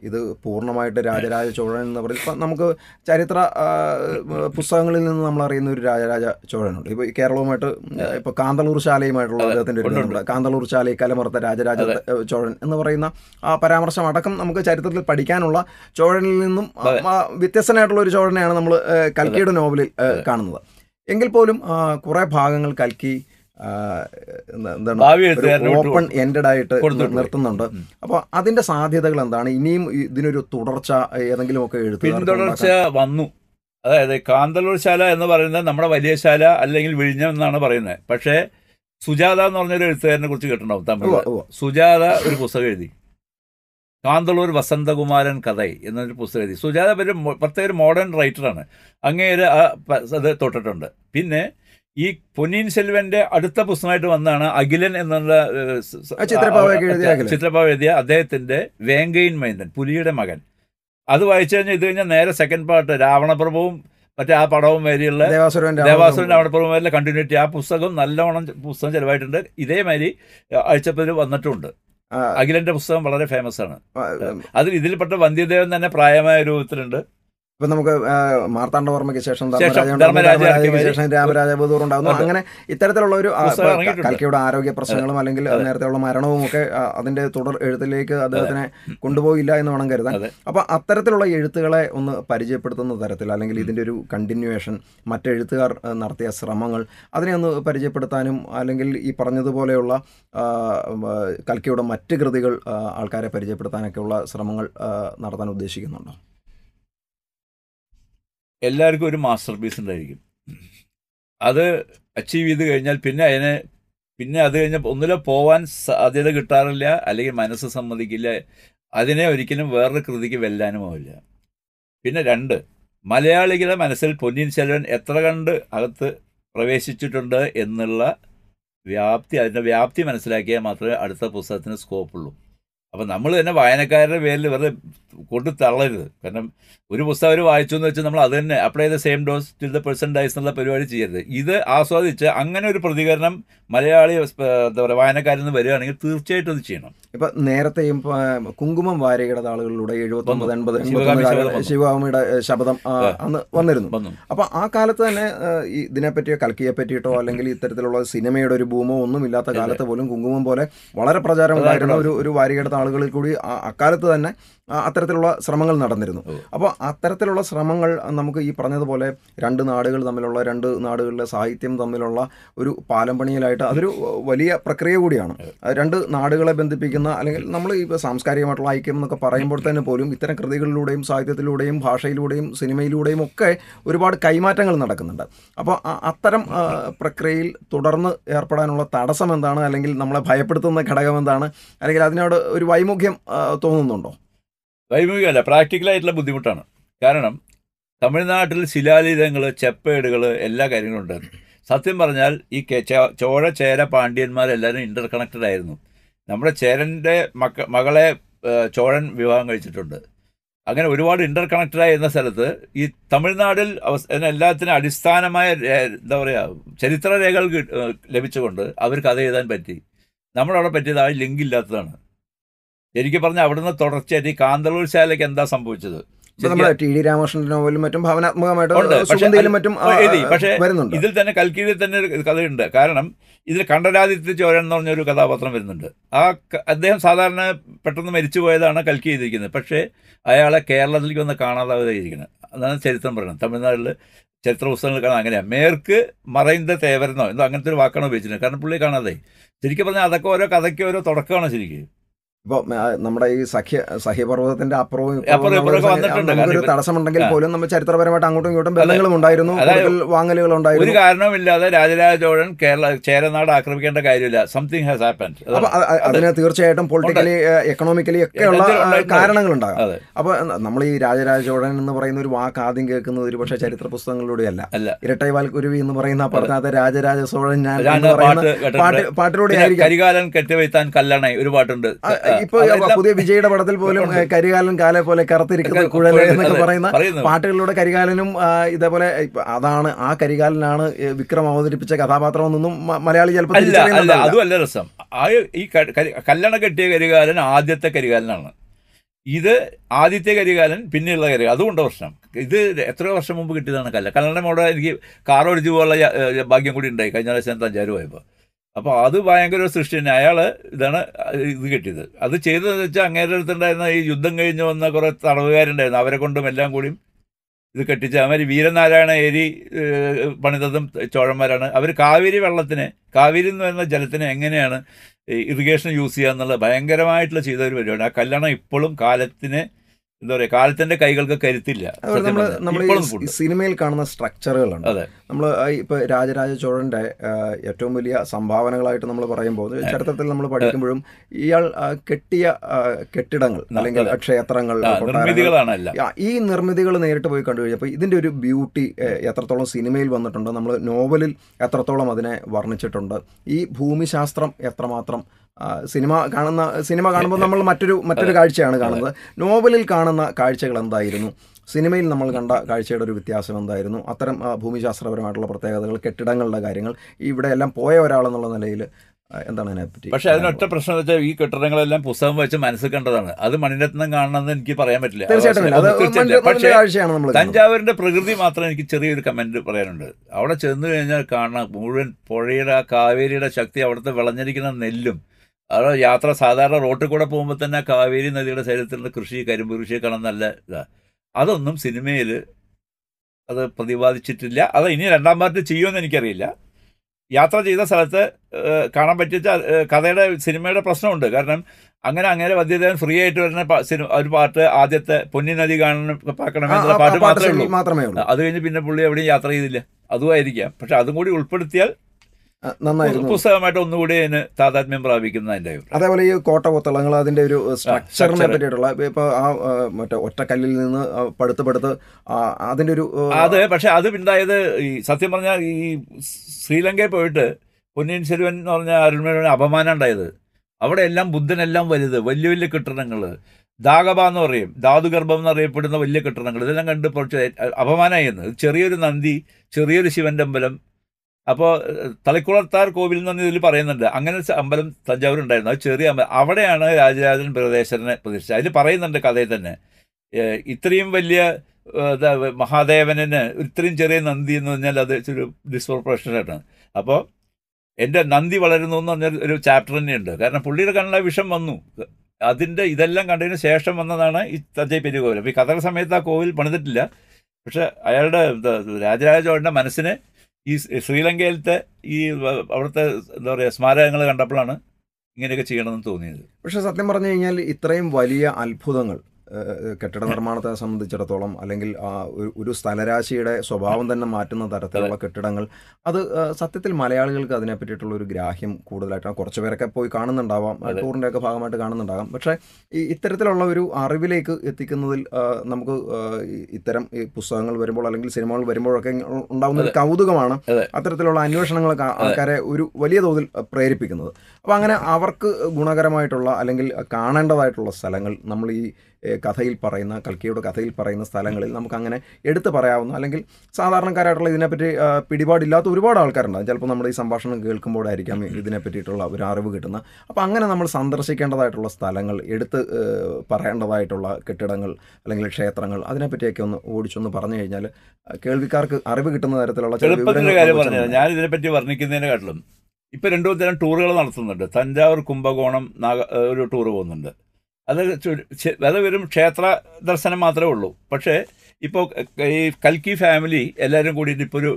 ഇത് പൂർണമായിട്ട് രാജരാജ ചോഴൻ എന്ന് പറയുന്നത് ഇപ്പം നമുക്ക് ചരിത്ര പുസ്തകങ്ങളിൽ നിന്ന് നമ്മൾ അറിയുന്ന ഒരു രാജരാജ ചോഴനുണ്ട്. ഇപ്പോൾ കേരളവുമായിട്ട് ഇപ്പോൾ കാന്തളൂർ ശാലയുമായിട്ടുള്ള അദ്ദേഹത്തിന്റെ അദ്ദേഹത്തിന്റെ ഒരു കാന്തളൂർ ശാലയിൽ കലമുറത്ത രാജരാജ ചോഴൻ എന്ന് പറയുന്ന ആ പരാമർശം അടക്കം നമുക്ക് ചരിത്രത്തിൽ പഠിക്കാനുള്ള ചോഴനിൽ നിന്നും വ്യത്യസ്തനായിട്ടുള്ള ഒരു ചോഴനെയാണ് നമ്മൾ കൽക്കിയുടെ നോവലിൽ കാണുന്നത്. എങ്കിൽ പോലും കുറേ ഭാഗങ്ങൾ കൽക്കി എന്താണ് ഓപ്പൺ എൻഡഡ് ആയിട്ട്. നിർത്തുന്നുണ്ട്. അപ്പൊ അപ്പോൾ അതിന്റെ സാധ്യതകൾ എന്താണ്? ഇനിയും ഇതിനൊരു തുടർച്ച ഏതെങ്കിലും ഒക്കെ പിന്തുടർച്ച വന്നു. അതായത് കാന്തല്ലൂർ ശാല എന്ന് പറയുന്നത് നമ്മുടെ വലിയ ശാല അല്ലെങ്കിൽ വിഴിഞ്ഞം എന്നാണ് പറയുന്നത്. പക്ഷേ സുജാത എന്ന് പറഞ്ഞൊരു എഴുത്തുകാരനെ കുറിച്ച് കേട്ടിട്ടുണ്ടാവും തമിഴ് സുജാത ഒരു പുസ്തകം എഴുതി. കാന്തളൂർ വസന്തകുമാരൻ കഥൈ എന്നൊരു പുസ്തകം എഴുതി. സുജാത പേര് പ്രത്യേക ഒരു മോഡേൺ റൈറ്ററാണ് അങ്ങേര് ആ അത് തൊട്ടിട്ടുണ്ട്. പിന്നെ ഈ പൊന്നിയിൻ സെൽവന്റെ അടുത്ത പുസ്തകമായിട്ട് വന്നാണ് അഖിലൻ എന്നുള്ള ചിത്രഭാവ എഴുതിയ അദ്ദേഹത്തിന്റെ വേങ്കയിൻ മൈന്ദൻ പുലിയുടെ മകൻ. അത് വായിച്ചു കഴിഞ്ഞാൽ ഇത് കഴിഞ്ഞാൽ നേരെ സെക്കൻഡ് പാർട്ട് രാവണപ്രഭവും മറ്റേ ആ പടവും വരെയുള്ള ദേവാസുരൻ രാവണപ്രഭവും. വരെയുള്ള കണ്ടിന്യൂറ്റി ആ പുസ്തകം നല്ലവണ്ണം പുസ്തകം ചെലവായിട്ടുണ്ട്. ഇതേമാതിരി ആഴ്ചപ്പതിൽ വന്നിട്ടുണ്ട്. അഖിലന്റെ പുസ്തകം വളരെ ഫേമസ് ആണ്. അതിൽ ഇതിൽപ്പെട്ട വന്ധ്യദേവൻ തന്നെ പ്രായമായ രൂപത്തിലുണ്ട് ഇപ്പൊ നമുക്ക് മാർത്താണ്ഡവർമ്മയ്ക്ക് ശേഷം ശേഷം ധർമ്മരാജ ധർമ്മരാജ ധർമ്മരാജയ്ക്ക് ശേഷം രാമരാജ ബഹദൂർ ഉണ്ടാകുന്നു അങ്ങനെ ഇത്തരത്തിലുള്ള ഒരു കൽക്കയുടെ ആരോഗ്യ പ്രശ്നങ്ങളും അല്ലെങ്കിൽ. നേരത്തെയുള്ള മരണവും ഒക്കെ അതിന്റെ തുടർ എഴുത്തിലേക്ക് അദ്ദേഹത്തിനെ കൊണ്ടുപോയില്ല എന്ന് വേണം കരുതാൻ. അപ്പൊ അത്തരത്തിലുള്ള എഴുത്തുകളെ ഒന്ന് പരിചയപ്പെടുത്തുന്ന തരത്തിൽ അല്ലെങ്കിൽ ഇതിന്റെ ഒരു കണ്ടിന്യൂവേഷൻ മറ്റെഴുത്തുകാർ നടത്തിയ ശ്രമങ്ങൾ അതിനെ ഒന്ന് പരിചയപ്പെടുത്താനും അല്ലെങ്കിൽ ഈ പറഞ്ഞതുപോലെയുള്ള കൽക്കിയുടെ മറ്റ് കൃതികൾ ആൾക്കാരെ പരിചയപ്പെടുത്താനൊക്കെയുള്ള ശ്രമങ്ങൾ നടത്താൻ ഉദ്ദേശിക്കുന്നുണ്ടോ? എല്ലാവർക്കും ഒരു മാസ്റ്റർ പീസ് ഉണ്ടായിരിക്കും. അത് അച്ചീവ് ചെയ്ത് കഴിഞ്ഞാൽ പിന്നെ അതിനെ പിന്നെ അത് കഴിഞ്ഞാൽ ഒന്നിലെ പോവാൻ സാധ്യത കിട്ടാറില്ല അല്ലെങ്കിൽ മനസ്സ് സമ്മതിക്കില്ല. അതിനെ ഒരിക്കലും വേറൊരു കൃതിക്ക് വെല്ലാനും ആവില്ല. പിന്നെ രണ്ട് മലയാളികളുടെ മനസ്സിൽ പൊന്നിൻ സെൽവൻ എത്ര കണ്ട് അകത്ത് പ്രവേശിച്ചിട്ടുണ്ട് എന്നുള്ള വ്യാപ്തി അതിന്റെ വ്യാപ്തി മനസ്സിലാക്കിയാൽ മാത്രമേ അടുത്ത പുസ്തകത്തിന് സ്കോപ്പുള്ളൂ അപ്പം നമ്മൾ തന്നെ വായനക്കാരുടെ പേരിൽ വെറുതെ കൊണ്ട് തള്ളരുത്. കാരണം ഒരു പുസ്തകം അവർ വായിച്ചു എന്ന് വെച്ചാൽ നമ്മൾ അത് തന്നെ അപ്ലൈ ചെയ്ത same dose till the person dies എന്നുള്ള പരിപാടി ചെയ്യരുത്. ഇത് ആസ്വാദിച്ച് അങ്ങനെ ഒരു പ്രതികരണം മലയാളി എന്താ പറയുക വായനക്കാരിൽ നിന്ന് വരികയാണെങ്കിൽ തീർച്ചയായിട്ടും അത് ചെയ്യണം. ഇപ്പൊ നേരത്തെയും കുങ്കുമം വാരികയുടെ താളുകളിലൂടെ എഴുപത്തി ഒമ്പത്. എൺപത് ശിവകാമിയുടെ ശബ്ദം. അന്ന് വന്നിരുന്നു. വന്നു. അപ്പൊ ആ കാലത്ത് തന്നെ ഇതിനെപ്പറ്റിയോ കൽക്കിയെ പറ്റിയിട്ടോ അല്ലെങ്കിൽ ഇത്തരത്തിലുള്ള സിനിമയുടെ ഒരു ഭൂമോ ഒന്നും ഇല്ലാത്ത കാലത്ത് പോലും കുങ്കുമം പോലെ വളരെ പ്രചാരം ഉണ്ടായിരുന്ന ഒരു ഒരു വാരികയുടെ താളുകളിൽ കൂടി അക്കാലത്ത് തന്നെ അത്തരത്തിലുള്ള ശ്രമങ്ങൾ നടന്നിരുന്നു. അപ്പൊ അപ്പോൾ അത്തരത്തിലുള്ള ശ്രമങ്ങൾ നമുക്ക് ഈ പറഞ്ഞതുപോലെ രണ്ട് നാടുകൾ തമ്മിലുള്ള രണ്ട് നാടുകളിലെ സാഹിത്യം തമ്മിലുള്ള ഒരു പാലം പണിയിലായിട്ട് അതൊരു വലിയ പ്രക്രിയ കൂടിയാണ്. രണ്ട് നാടുകളെ ബന്ധിപ്പിക്കുന്ന അല്ലെങ്കിൽ നമ്മൾ ഈ സാംസ്കാരികമായിട്ടുള്ള ഐക്യം എന്നൊക്കെ പറയുമ്പോൾ തന്നെ പോലും ഇത്തരം കൃതികളിലൂടെയും സാഹിത്യത്തിലൂടെയും ഭാഷയിലൂടെയും സിനിമയിലൂടെയും ഒക്കെ ഒരുപാട് കൈമാറ്റങ്ങൾ നടക്കുന്നുണ്ട്. അപ്പോൾ അത്തരം പ്രക്രിയയിൽ തുടർന്ന് ഏർപ്പെടാനുള്ള തടസ്സം എന്താണ്? അല്ലെങ്കിൽ നമ്മളെ ഭയപ്പെടുത്തുന്ന ഘടകം എന്താണ്? അല്ലെങ്കിൽ അതിനോട് ഒരു വൈമുഖ്യം തോന്നുന്നുണ്ടോ? വൈമുഖ്യമല്ല പ്രാക്ടിക്കലായിട്ടുള്ള ബുദ്ധിമുട്ടാണ്. കാരണം തമിഴ്നാട്ടിൽ ശിലാലിതങ്ങൾ ചെപ്പേടുകൾ എല്ലാ കാര്യങ്ങളും ഉണ്ടായിരുന്നു സത്യം പറഞ്ഞാൽ ഈ ചോഴ ചേര പാണ്ഡ്യന്മാരെല്ലാവരും ഇന്റർ കണക്റ്റഡ് ആയിരുന്നു. നമ്മുടെ ചേരന്റെ മക്ക മകളെ ചോഴൻ വിവാഹം കഴിച്ചിട്ടുണ്ട്. അങ്ങനെ ഒരുപാട് ഇന്റർ കണക്റ്റഡ് ആയിരുന്ന സ്ഥലത്ത് ഈ തമിഴ്നാടിൽ എല്ലാത്തിനും അടിസ്ഥാനമായ എന്താ പറയുക ചരിത്രരേഖകൾ ലഭിച്ചുകൊണ്ട് അവർ കഥ എഴുതാൻ പറ്റി. നമ്മളവിടെ പറ്റിയത് ആ ലിങ്ക് ഇല്ലാത്തതാണ്. എനിക്ക് പറഞ്ഞാൽ അവിടുന്ന് തുടർച്ചയായിട്ട് ഈ കാന്തളൂർ ശാലയ്ക്ക് എന്താ സംഭവിച്ചത്? നമ്മുടെ ടി ഡി രാമകൃഷ്ണന്റെ നോവലും മറ്റും ഭാവനാത്മകമായിട്ട്. മറ്റും പക്ഷേ വരുന്നുണ്ട്. ഇതിൽ തന്നെ കൽക്കീഴിൽ തന്നെ ഒരു കഥയുണ്ട്. കാരണം ഇതിൽ കണ്ഠരാദിത്യ ചോരൻ എന്ന് പറഞ്ഞൊരു കഥാപാത്രം വരുന്നുണ്ട്. ആ അദ്ദേഹം സാധാരണ പെട്ടെന്ന് മരിച്ചു പോയതാണ് കൽക്കി ചെയ്തിരിക്കുന്നത്. പക്ഷേ അയാളെ കേരളത്തിലേക്ക് ഒന്ന് കാണാതാവുകയിരിക്കുന്നത് അതാണ് ചരിത്രം പറയുന്നത്. തമിഴ്നാട്ടിൽ ചരിത്ര പുസ്തകങ്ങൾ കാണാൻ അങ്ങനെയാണ് മേർക്ക് മറൈന്ത തേവരെന്നോ എന്തോ അങ്ങനത്തെ ഒരു വാക്കാണ് ഉപയോഗിച്ചിരുന്നത്. കാരണം പുള്ളി കാണാതെ. ശരിക്കും പറഞ്ഞാൽ അതൊക്കെ ഓരോ കഥയ്ക്ക് ഓരോ തുടക്കമാണ് ശരിക്കും. ഇപ്പൊ നമ്മുടെ ഈ സഖ്യ സഹ്യപർവതത്തിന്റെ അപ്പുറവും. നമുക്കൊരു തടസ്സമുണ്ടെങ്കിൽ. പോലും നമ്മൾ ചരിത്രപരമായിട്ട് അങ്ങോട്ടും ഇങ്ങോട്ടും. ബന്ധങ്ങളും ഉണ്ടായിരുന്നു വാങ്ങലുകൾ ഒരു ഉണ്ടായിരുന്നു. കാരണവുമില്ലാതെ രാജരാജ ചോഴൻ കേരള ചേരനാട് ആക്രമിക്കേണ്ട കാര്യമില്ല. സംതിങ് ഹാസ് ഹാപ്പൻഡ് അപ്പൊ അതിന് തീർച്ചയായിട്ടും പൊളിറ്റിക്കലി എക്കണോമിക്കലി ഒക്കെ ഉള്ള കാരണങ്ങൾ ഉണ്ടാകും കാരണങ്ങളുണ്ടാകും. അപ്പൊ നമ്മൾ ഈ രാജരാജ ചോഴൻ എന്ന് പറയുന്ന ഒരു വാക്ക് ആദ്യം കേൾക്കുന്നത് ഒരു പക്ഷേ ചരിത്ര പുസ്തകങ്ങളിലൂടെയല്ല. ഇരട്ടൈവാൽ കുരുവി എന്ന് പറയുന്ന പറഞ്ഞാത്ത രാജരാജ ചോഴൻ ഞാൻ പാട്ടിലൂടെ കരികാലൻ കെട്ടിവയ്ത്താൻ കല്ലണ ഒരു പാട്ടുണ്ട്. ഇപ്പൊ പുതിയ വിജയുടെ പടത്തിൽ പോലും കരികാലൻ കാലെ പോലെ കറുത്തിരിക്കുന്ന കുഴൽ എന്നൊക്കെ പറയുന്ന പാട്ടുകളിലൂടെ കരികാലനും ഇതേപോലെ അതാണ് ആ കരികാലനാണ് വിക്രം അവതരിപ്പിച്ച കഥാപാത്രം എന്നൊന്നും മലയാളി ചിലപ്പോൾ അല്ല അല്ല അതും അല്ല രസം. ആ ഈ കല്ലണ കെട്ടിയ കരികാലൻ ആദ്യത്തെ കരികാലനാണ്. ഇത് ആദ്യത്തെ കരികാലൻ പിന്നെയുള്ള കരികാലൻ അതുകൊണ്ട് പ്രശ്നം. ഇത് എത്രയോ വർഷം മുമ്പ് കിട്ടിയതാണ് കല്ല കല്ലണ മോടെ എനിക്ക് കാർ ഓടിച്ചു പോകാനുള്ള ഭാഗ്യം കൂടി ഉണ്ടായി. കഴിഞ്ഞ പ്രാവശ്യം തഞ്ചാരു പോയപ്പോൾ അപ്പോൾ അത് ഭയങ്കര ഒരു സൃഷ്ടി തന്നെ. അയാൾ ഇതാണ് ഇത് കിട്ടിയത്. അത് ചെയ്തതെന്ന് വെച്ചാൽ അങ്ങേരുടെ അടുത്തുണ്ടായിരുന്ന ഈ യുദ്ധം കഴിഞ്ഞ് വന്ന കുറേ തടവുകാരുണ്ടായിരുന്നു. അവരെ കൊണ്ടും എല്ലാം കൂടിയും ഇത് കെട്ടിച്ച അവർ വീരനാരായണ ഏരി പണിതതും ചോഴന്മാരാണ്. അവർ കാവേരി വെള്ളത്തിന് കാവേരി എന്ന് പറയുന്ന ജലത്തിന് എങ്ങനെയാണ് ഇറിഗേഷൻ യൂസ് ചെയ്യുക എന്നുള്ള ഭയങ്കരമായിട്ടുള്ള ചെയ്ത ഒരു പരിപാടി ആ കല്യാണം ഇപ്പോഴും കാലത്തിന് എന്താ പറയുക കാലത്തിന്റെ കൈകൾക്ക് കരുത്തില്ല നമ്മൾ സിനിമയിൽ കാണുന്ന സ്ട്രക്ചറുകളുണ്ട് അതെ. നമ്മൾ ഇപ്പൊ രാജരാജ ചോഴന്റെ ഏറ്റവും വലിയ സംഭാവനകളായിട്ട് നമ്മൾ പറയുമ്പോൾ ചരിത്രത്തിൽ നമ്മൾ പഠിക്കുമ്പോഴും ഇയാൾ കെട്ടിയ കെട്ടിടങ്ങൾ അല്ലെങ്കിൽ. ക്ഷേത്രങ്ങൾ ഈ നിർമ്മിതികൾ നേരിട്ട് പോയി കണ്ടു കഴിഞ്ഞപ്പോൾ ഇതിന്റെ ഒരു ബ്യൂട്ടി എത്രത്തോളം സിനിമയിൽ വന്നിട്ടുണ്ട് നമ്മൾ നോവലിൽ എത്രത്തോളം അതിനെ വർണിച്ചിട്ടുണ്ട് ഈ ഭൂമിശാസ്ത്രം എത്രമാത്രം സിനിമ കാണുന്ന സിനിമ കാണുമ്പോൾ നമ്മൾ മറ്റൊരു മറ്റൊരു കാഴ്ചയാണ് കാണുന്നത്. നോവലിൽ കാണുന്ന കാഴ്ചകൾ എന്തായിരുന്നു? സിനിമയിൽ നമ്മൾ കണ്ട കാഴ്ചയുടെ ഒരു വ്യത്യാസം എന്തായിരുന്നു? അത്തരം ഭൂമിശാസ്ത്രപരമായിട്ടുള്ള പ്രത്യേകതകൾ കെട്ടിടങ്ങളുടെ കാര്യങ്ങൾ ഇവിടെ എല്ലാം പോയ ഒരാളെന്നുള്ള നിലയിൽ എന്താണ് അതിനെപ്പറ്റി പക്ഷേ അതിനൊറ്റ പ്രശ്നം എന്ന് വെച്ചാൽ ഈ കെട്ടിടങ്ങളെല്ലാം പുസ്തകം വെച്ച് മനസ്സിൽ കണ്ടതാണ്. അത് മണിരത്നം കാണണമെന്ന് എനിക്ക് പറയാൻ പറ്റില്ല. പക്ഷേ. തഞ്ചാവൂരിന്റെ പ്രകൃതി മാത്രം എനിക്ക് ചെറിയൊരു കമന്റ് പറയാനുണ്ട്. അവിടെ ചെന്ന് കഴിഞ്ഞാൽ കാണാം. മുഴുവൻ പുഴയുടെ ആ കാവേരിയുടെ ശക്തി അവിടുത്തെ വിളഞ്ഞിരിക്കുന്ന നെല്ലും അവിടെ യാത്ര സാധാരണ റോട്ടിൽ കൂടെ പോകുമ്പോൾ തന്നെ കാവേരി നദിയുടെ ശരീരത്തിലുള്ള കൃഷി കരിമ്പ് കൃഷി കാണാൻ നല്ല ഇതാ. അതൊന്നും സിനിമയിൽ അത് പ്രതിപാദിച്ചിട്ടില്ല. അത് ഇനി രണ്ടാം പാർട്ട് ചെയ്യുമെന്ന് എനിക്കറിയില്ല. യാത്ര ചെയ്ത സ്ഥലത്ത് കാണാൻ പറ്റിച്ച കഥയുടെ സിനിമയുടെ പ്രശ്നമുണ്ട്. കാരണം അങ്ങനെ അങ്ങനെ വദ്യദേവൻ ഫ്രീ ആയിട്ട് വരുന്ന സിനിമ ഒരു പാട്ട് ആദ്യത്തെ പൊന്നി നദി കാണണം ആ, പാക്കണം ആ, എന്നുള്ള പാട്ട് മാത്രമേ ഉള്ളൂ. മാത്രമേ ഉള്ളൂ. അത് കഴിഞ്ഞ് പിന്നെ പുള്ളി എവിടെയും യാത്ര ചെയ്തില്ല. അതുമായിരിക്കാം. പക്ഷെ അതും കൂടി ഉൾപ്പെടുത്തിയാൽ നന്നായിരുന്നു. പുസ്തകമായിട്ട് ഒന്നുകൂടി അതിന് താതാത്മ്യം പ്രാപിക്കുന്ന എന്റെ അതേപോലെ ഈ കോട്ട കൊത്തളങ്ങൾ അതിന്റെ ഒരു സ്ട്രക്ചറിനെ പറ്റിയിട്ടുള്ള ഇപ്പൊ ആ മറ്റേ ഒറ്റക്കല്ലിൽ നിന്ന് പടുത്ത് പടുത്ത് അതിന്റെ അതിന്റെ ഒരു അത് പക്ഷെ അത് ഉണ്ടായത് ഈ സത്യം പറഞ്ഞാൽ ഈ ശ്രീലങ്കയിൽ പോയിട്ട് പൊന്നിയിൻ സെൽവൻ എന്ന് പറഞ്ഞ അരുൺമേനോന് അപമാനം ഉണ്ടായത്. അവിടെ എല്ലാം ബുദ്ധനെല്ലാം വലുത് വലിയ വലിയ കെട്ടിടങ്ങൾ ദാഗബ എന്ന് പറയും ധാതുഗർഭം എന്നറിയപ്പെടുന്ന വലിയ കെട്ടിടങ്ങൾ. ഇതെല്ലാം കണ്ട് കുറച്ച് അപമാനമായിരുന്നു ചെറിയൊരു നന്ദി ചെറിയൊരു ശിവൻ അമ്പലം അപ്പോൾ തളിക്കുളത്താർ കോവിൽ എന്ന് പറഞ്ഞ ഇതിൽ പറയുന്നുണ്ട്. അങ്ങനെ അമ്പലം തഞ്ചാവൂർ ഉണ്ടായിരുന്നു അത് ചെറിയ അമ്പലം അവിടെയാണ് രാജരാജൻ പ്രദേശനെ പ്രതിഷ്ഠിച്ചത്. അതിൽ പറയുന്നുണ്ട് കഥയിൽ തന്നെ. ഇത്രയും വലിയ മഹാദേവനെ ഇത്രയും ചെറിയ നന്ദി എന്ന് പറഞ്ഞാൽ അത് ഒരു ഡിസ്പ്രൊപ്പോർഷനാണ് അപ്പോൾ എന്റെ നന്ദി വളരുന്നു എന്ന് പറഞ്ഞ ഒരു ചാപ്റ്റർ തന്നെയുണ്ട്. കാരണം പുള്ളിയുടെ കണ്ണിലെ വിഷം വന്നു. അതിന്റെ ഇതെല്ലാം കണ്ടതിന് ശേഷം വന്നതാണ് ഈ തഞ്ചൈ പെരിയ കോവിൽ അപ്പോൾ ഈ കഥയുടെ സമയത്ത് ആ കോവിൽ പണിതിട്ടില്ല. പക്ഷെ അയാളുടെ രാജരാജ ചോഴന്റെ മനസ്സിന് ഈ ശ്രീലങ്കയിലത്തെ ഈ അവിടുത്തെ എന്താ പറയുക സ്മാരകങ്ങൾ കണ്ടപ്പോഴാണ് ഇങ്ങനെയൊക്കെ ചെയ്യണമെന്ന് തോന്നിയത്. പക്ഷെ സത്യം പറഞ്ഞു കഴിഞ്ഞാൽ ഇത്രയും വലിയ അത്ഭുതങ്ങൾ കെട്ടിട നിർമ്മാണത്തെ സംബന്ധിച്ചിടത്തോളം അല്ലെങ്കിൽ ഒരു- സ്ഥലരാശിയുടെ സ്വഭാവം തന്നെ മാറ്റുന്ന തരത്തിലുള്ള കെട്ടിടങ്ങൾ അത് സത്യത്തിൽ മലയാളികൾക്ക് അതിനെ പറ്റിയിട്ടുള്ള ഒരു ഗ്രാഹ്യം കൂടുതലായിട്ടാണ്. കുറച്ച് പേരൊക്കെ പോയി കാണുന്നുണ്ടാവാം. ടൂറിന്റെ ഒക്കെ ഭാഗമായിട്ട് കാണുന്നുണ്ടാകാം പക്ഷേ ഈ ഇത്തരത്തിലുള്ള ഒരു അറിവിലേക്ക് എത്തിക്കുന്നതിൽ നമുക്ക് ഇത്തരം ഈ പുസ്തകങ്ങൾ വരുമ്പോൾ അല്ലെങ്കിൽ സിനിമകൾ വരുമ്പോഴൊക്കെ ഉണ്ടാകുന്ന ഒരു കൗതുകമാണ് അതെ. അത്തരത്തിലുള്ള അന്വേഷണങ്ങളൊക്കെ ആൾക്കാരെ ഒരു വലിയ തോതിൽ പ്രേരിപ്പിക്കുന്നത്. അപ്പോൾ അങ്ങനെ അവർക്ക് ഗുണകരമായിട്ടുള്ള അല്ലെങ്കിൽ കാണേണ്ടതായിട്ടുള്ള സ്ഥലങ്ങൾ നമ്മൾ ഈ കഥയിൽ പറയുന്ന കൽക്കിയുടെ കഥയിൽ പറയുന്ന സ്ഥലങ്ങളിൽ നമുക്കങ്ങനെ എടുത്തു പറയാവുന്ന അല്ലെങ്കിൽ സാധാരണക്കാരായിട്ടുള്ള ഇതിനെപ്പറ്റി പിടിപാടില്ലാത്ത ഒരുപാട് ആൾക്കാരുണ്ടാകും ചിലപ്പോൾ നമ്മുടെ ഈ സംഭാഷണം കേൾക്കുമ്പോഴായിരിക്കാം ഇതിനെ പറ്റിയിട്ടുള്ള ഒരു അറിവ് കിട്ടുന്ന. അപ്പോൾ അങ്ങനെ നമ്മൾ സന്ദർശിക്കേണ്ടതായിട്ടുള്ള സ്ഥലങ്ങൾ എടുത്ത് പറയേണ്ടതായിട്ടുള്ള കെട്ടിടങ്ങൾ അല്ലെങ്കിൽ ക്ഷേത്രങ്ങൾ അതിനെപ്പറ്റിയൊക്കെ ഒന്ന് ഓടിച്ചൊന്ന് പറഞ്ഞു കഴിഞ്ഞാൽ കേൾവിക്കാർക്ക് അറിവ് കിട്ടുന്ന തരത്തിലുള്ള ഞാൻ ഇതിനെപ്പറ്റി വർണിക്കുന്നതിനെക്കാട്ടിലും ഇപ്പം രണ്ടു തരം ടൂറുകൾ നടത്തുന്നുണ്ട്. തഞ്ചാവൂർ കുംഭകോണം നാഗ ഒരു ടൂർ പോകുന്നുണ്ട്. അത് അത് വെറും ക്ഷേത്ര ദർശനം മാത്രമേ ഉള്ളൂ. പക്ഷേ ഇപ്പോൾ ഈ കൽക്കി ഫാമിലി എല്ലാവരും കൂടിയിട്ട് ഇപ്പോൾ ഒരു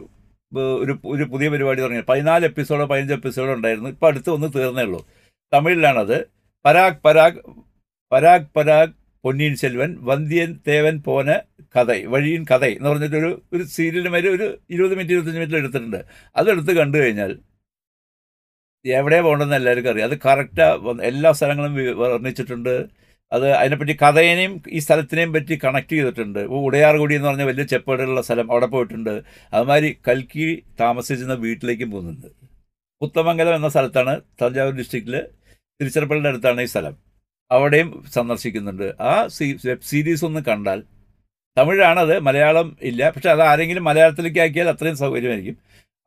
ഒരു ഒരു പുതിയ പരിപാടി തുടങ്ങി. പതിനാല് എപ്പിസോഡോ പതിനഞ്ച് എപ്പിസോഡോ ഉണ്ടായിരുന്നു. ഇപ്പോൾ അടുത്ത് ഒന്ന് തീർന്നേ ഉള്ളൂ. തമിഴിലാണത്. പരാഗ് പരാഗ് പരാഗ് പരാഗ് പൊന്നിയിൻ സെൽവൻ വന്ധ്യൻ തേവൻ പോന കഥ വഴിയിൻ കഥ എന്ന് പറഞ്ഞിട്ടൊരു ഒരു സീരിയൽ മാതിരി ഒരു ഇരുപത് മിനിറ്റ് ഇരുപത്തഞ്ച് മിനിറ്റ് എടുത്തിട്ടുണ്ട്. അതെടുത്ത് കണ്ടു കഴിഞ്ഞാൽ എവിടെ പോകണമെന്ന് എല്ലാവർക്കും അറിയാം. അത് കറക്റ്റാ എല്ലാ സ്ഥലങ്ങളും വർണിച്ചിട്ടുണ്ട്. അത് അതിനെപ്പറ്റി കഥേനെയും ഈ സ്ഥലത്തിനെയും പറ്റി കണക്ട് ചെയ്തിട്ടുണ്ട്. ഇപ്പോൾ ഉടയാർകുടി എന്ന് പറഞ്ഞ വലിയ ചെപ്പേടുള്ള സ്ഥലം അവിടെ പോയിട്ടുണ്ട്. അതുമാതിരി കൽക്കി താമസിച്ചിരുന്ന വീട്ടിലേക്കും പോകുന്നുണ്ട്. പുത്തമംഗലം എന്ന സ്ഥലത്താണ് തഞ്ചാവൂർ ഡിസ്ട്രിക്റ്റിൽ തിരുച്ചിറപ്പള്ളിയുടെ അടുത്താണ് ഈ സ്ഥലം. അവിടെയും സന്ദർശിക്കുന്നുണ്ട്. ആ സീ വെബ് സീരീസ് ഒന്ന് കണ്ടാൽ തമിഴാണത് മലയാളം ഇല്ല. പക്ഷെ അത് ആരെങ്കിലും മലയാളത്തിലേക്ക് ആക്കിയാൽ അത്രയും സൗകര്യമായിരിക്കും.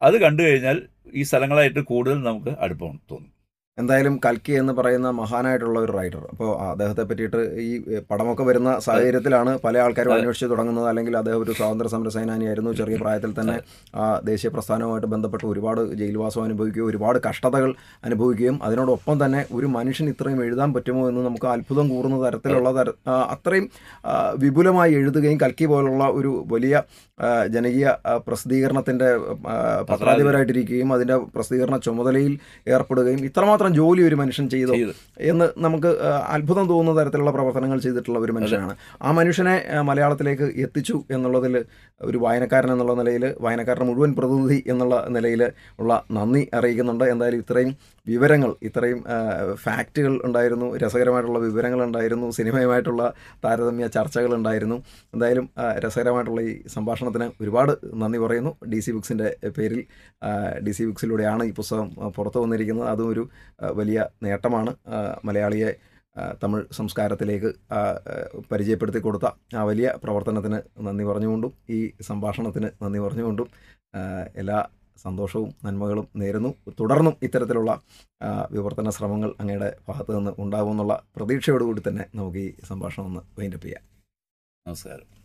അത് കണ്ടു കഴിഞ്ഞാൽ ഈ സ്ഥലങ്ങളായിട്ട് കൂടുതൽ നമുക്ക് അടുപ്പം തോന്നും. എന്തായാലും കൽക്കി എന്ന് പറയുന്ന മഹാനായിട്ടുള്ള ഒരു റൈറ്റർ അപ്പോൾ അദ്ദേഹത്തെ പറ്റിയിട്ട് ഈ പടമൊക്കെ വരുന്ന സാഹചര്യത്തിലാണ് പല ആൾക്കാരും. അന്വേഷിച്ച് തുടങ്ങുന്നത്. അല്ലെങ്കിൽ അദ്ദേഹം ഒരു സ്വാതന്ത്ര്യ സമര സേനാനിയായിരുന്നു. ചെറിയ പ്രായത്തിൽ തന്നെ ആ ദേശീയ പ്രസ്ഥാനവുമായിട്ട് ബന്ധപ്പെട്ട് ഒരുപാട് ജയിൽവാസം അനുഭവിക്കുകയും ഒരുപാട് കഷ്ടതകൾ അനുഭവിക്കുകയും അതിനോടൊപ്പം തന്നെ ഒരു മനുഷ്യൻ ഇത്രയും എഴുതാൻ പറ്റുമോ എന്ന് നമുക്ക് അത്ഭുതം കൂറുന്ന തരത്തിലുള്ള തര അത്രയും വിപുലമായി എഴുതുകയും കൽക്കി പോലുള്ള ഒരു വലിയ ജനകീയ പ്രസിദ്ധീകരണത്തിന്റെ പത്രാധിപരായിട്ടിരിക്കുകയും അതിന്റെ പ്രസിദ്ധീകരണ ചുമതലയിൽ ഏർപ്പെടുകയും ഇത്രമാത്രം ജോലി ഒരു മനുഷ്യൻ ചെയ്തു എന്ന് നമുക്ക് അത്ഭുതം തോന്നുന്ന തരത്തിലുള്ള പ്രവർത്തനങ്ങൾ ചെയ്തിട്ടുള്ള ഒരു മനുഷ്യനാണ്. ആ മനുഷ്യനെ മലയാളത്തിലേക്ക് എത്തിച്ചു എന്നുള്ളതിൽ ഒരു വായനക്കാരൻ എന്നുള്ള നിലയിൽ വായനക്കാരുടെ മുഴുവൻ പ്രതിനിധി എന്നുള്ള നിലയിൽ ഉള്ള നന്ദി അറിയിക്കുന്നുണ്ട്. എന്തായാലും ഇത്രയും വിവരങ്ങൾ ഇത്രയും ഫാക്റ്റുകൾ ഉണ്ടായിരുന്നു രസകരമായിട്ടുള്ള വിവരങ്ങൾ ഉണ്ടായിരുന്നു സിനിമയുമായിട്ടുള്ള താരതമ്യ ചർച്ചകൾ ഉണ്ടായിരുന്നു. എന്തായാലും രസകരമായിട്ടുള്ള ഈ സംഭാഷണത്തിന് ഒരുപാട് നന്ദി പറയുന്നു. ഡി സി ബുക്സിന്റെ പേരിൽ ഡി സി ബുക്സിലൂടെയാണ് ഈ പുസ്തകം പുറത്തു വന്നിരിക്കുന്നത്. അതും ഒരു വലിയ നേട്ടമാണ് മലയാളിയെ തമിഴ് സംസ്കാരത്തിലേക്ക് പരിചയപ്പെടുത്തി കൊടുത്ത ആ വലിയ പ്രവർത്തനത്തിന് നന്ദി പറഞ്ഞുകൊണ്ടും ഈ സംഭാഷണത്തിന് നന്ദി പറഞ്ഞുകൊണ്ടും എല്ലാ സന്തോഷവും നന്മകളും നേരുന്നു. തുടർന്നും ഇത്തരത്തിലുള്ള വിവർത്തന ശ്രമങ്ങൾ അങ്ങയുടെ ഭാഗത്തു നിന്ന് ഉണ്ടാകുമെന്നുള്ള പ്രതീക്ഷയോടുകൂടി തന്നെ നമുക്ക് ഈ സംഭാഷണം ഒന്ന് വൈൻഡപ്പ് ചെയ്യാം. നമസ്കാരം.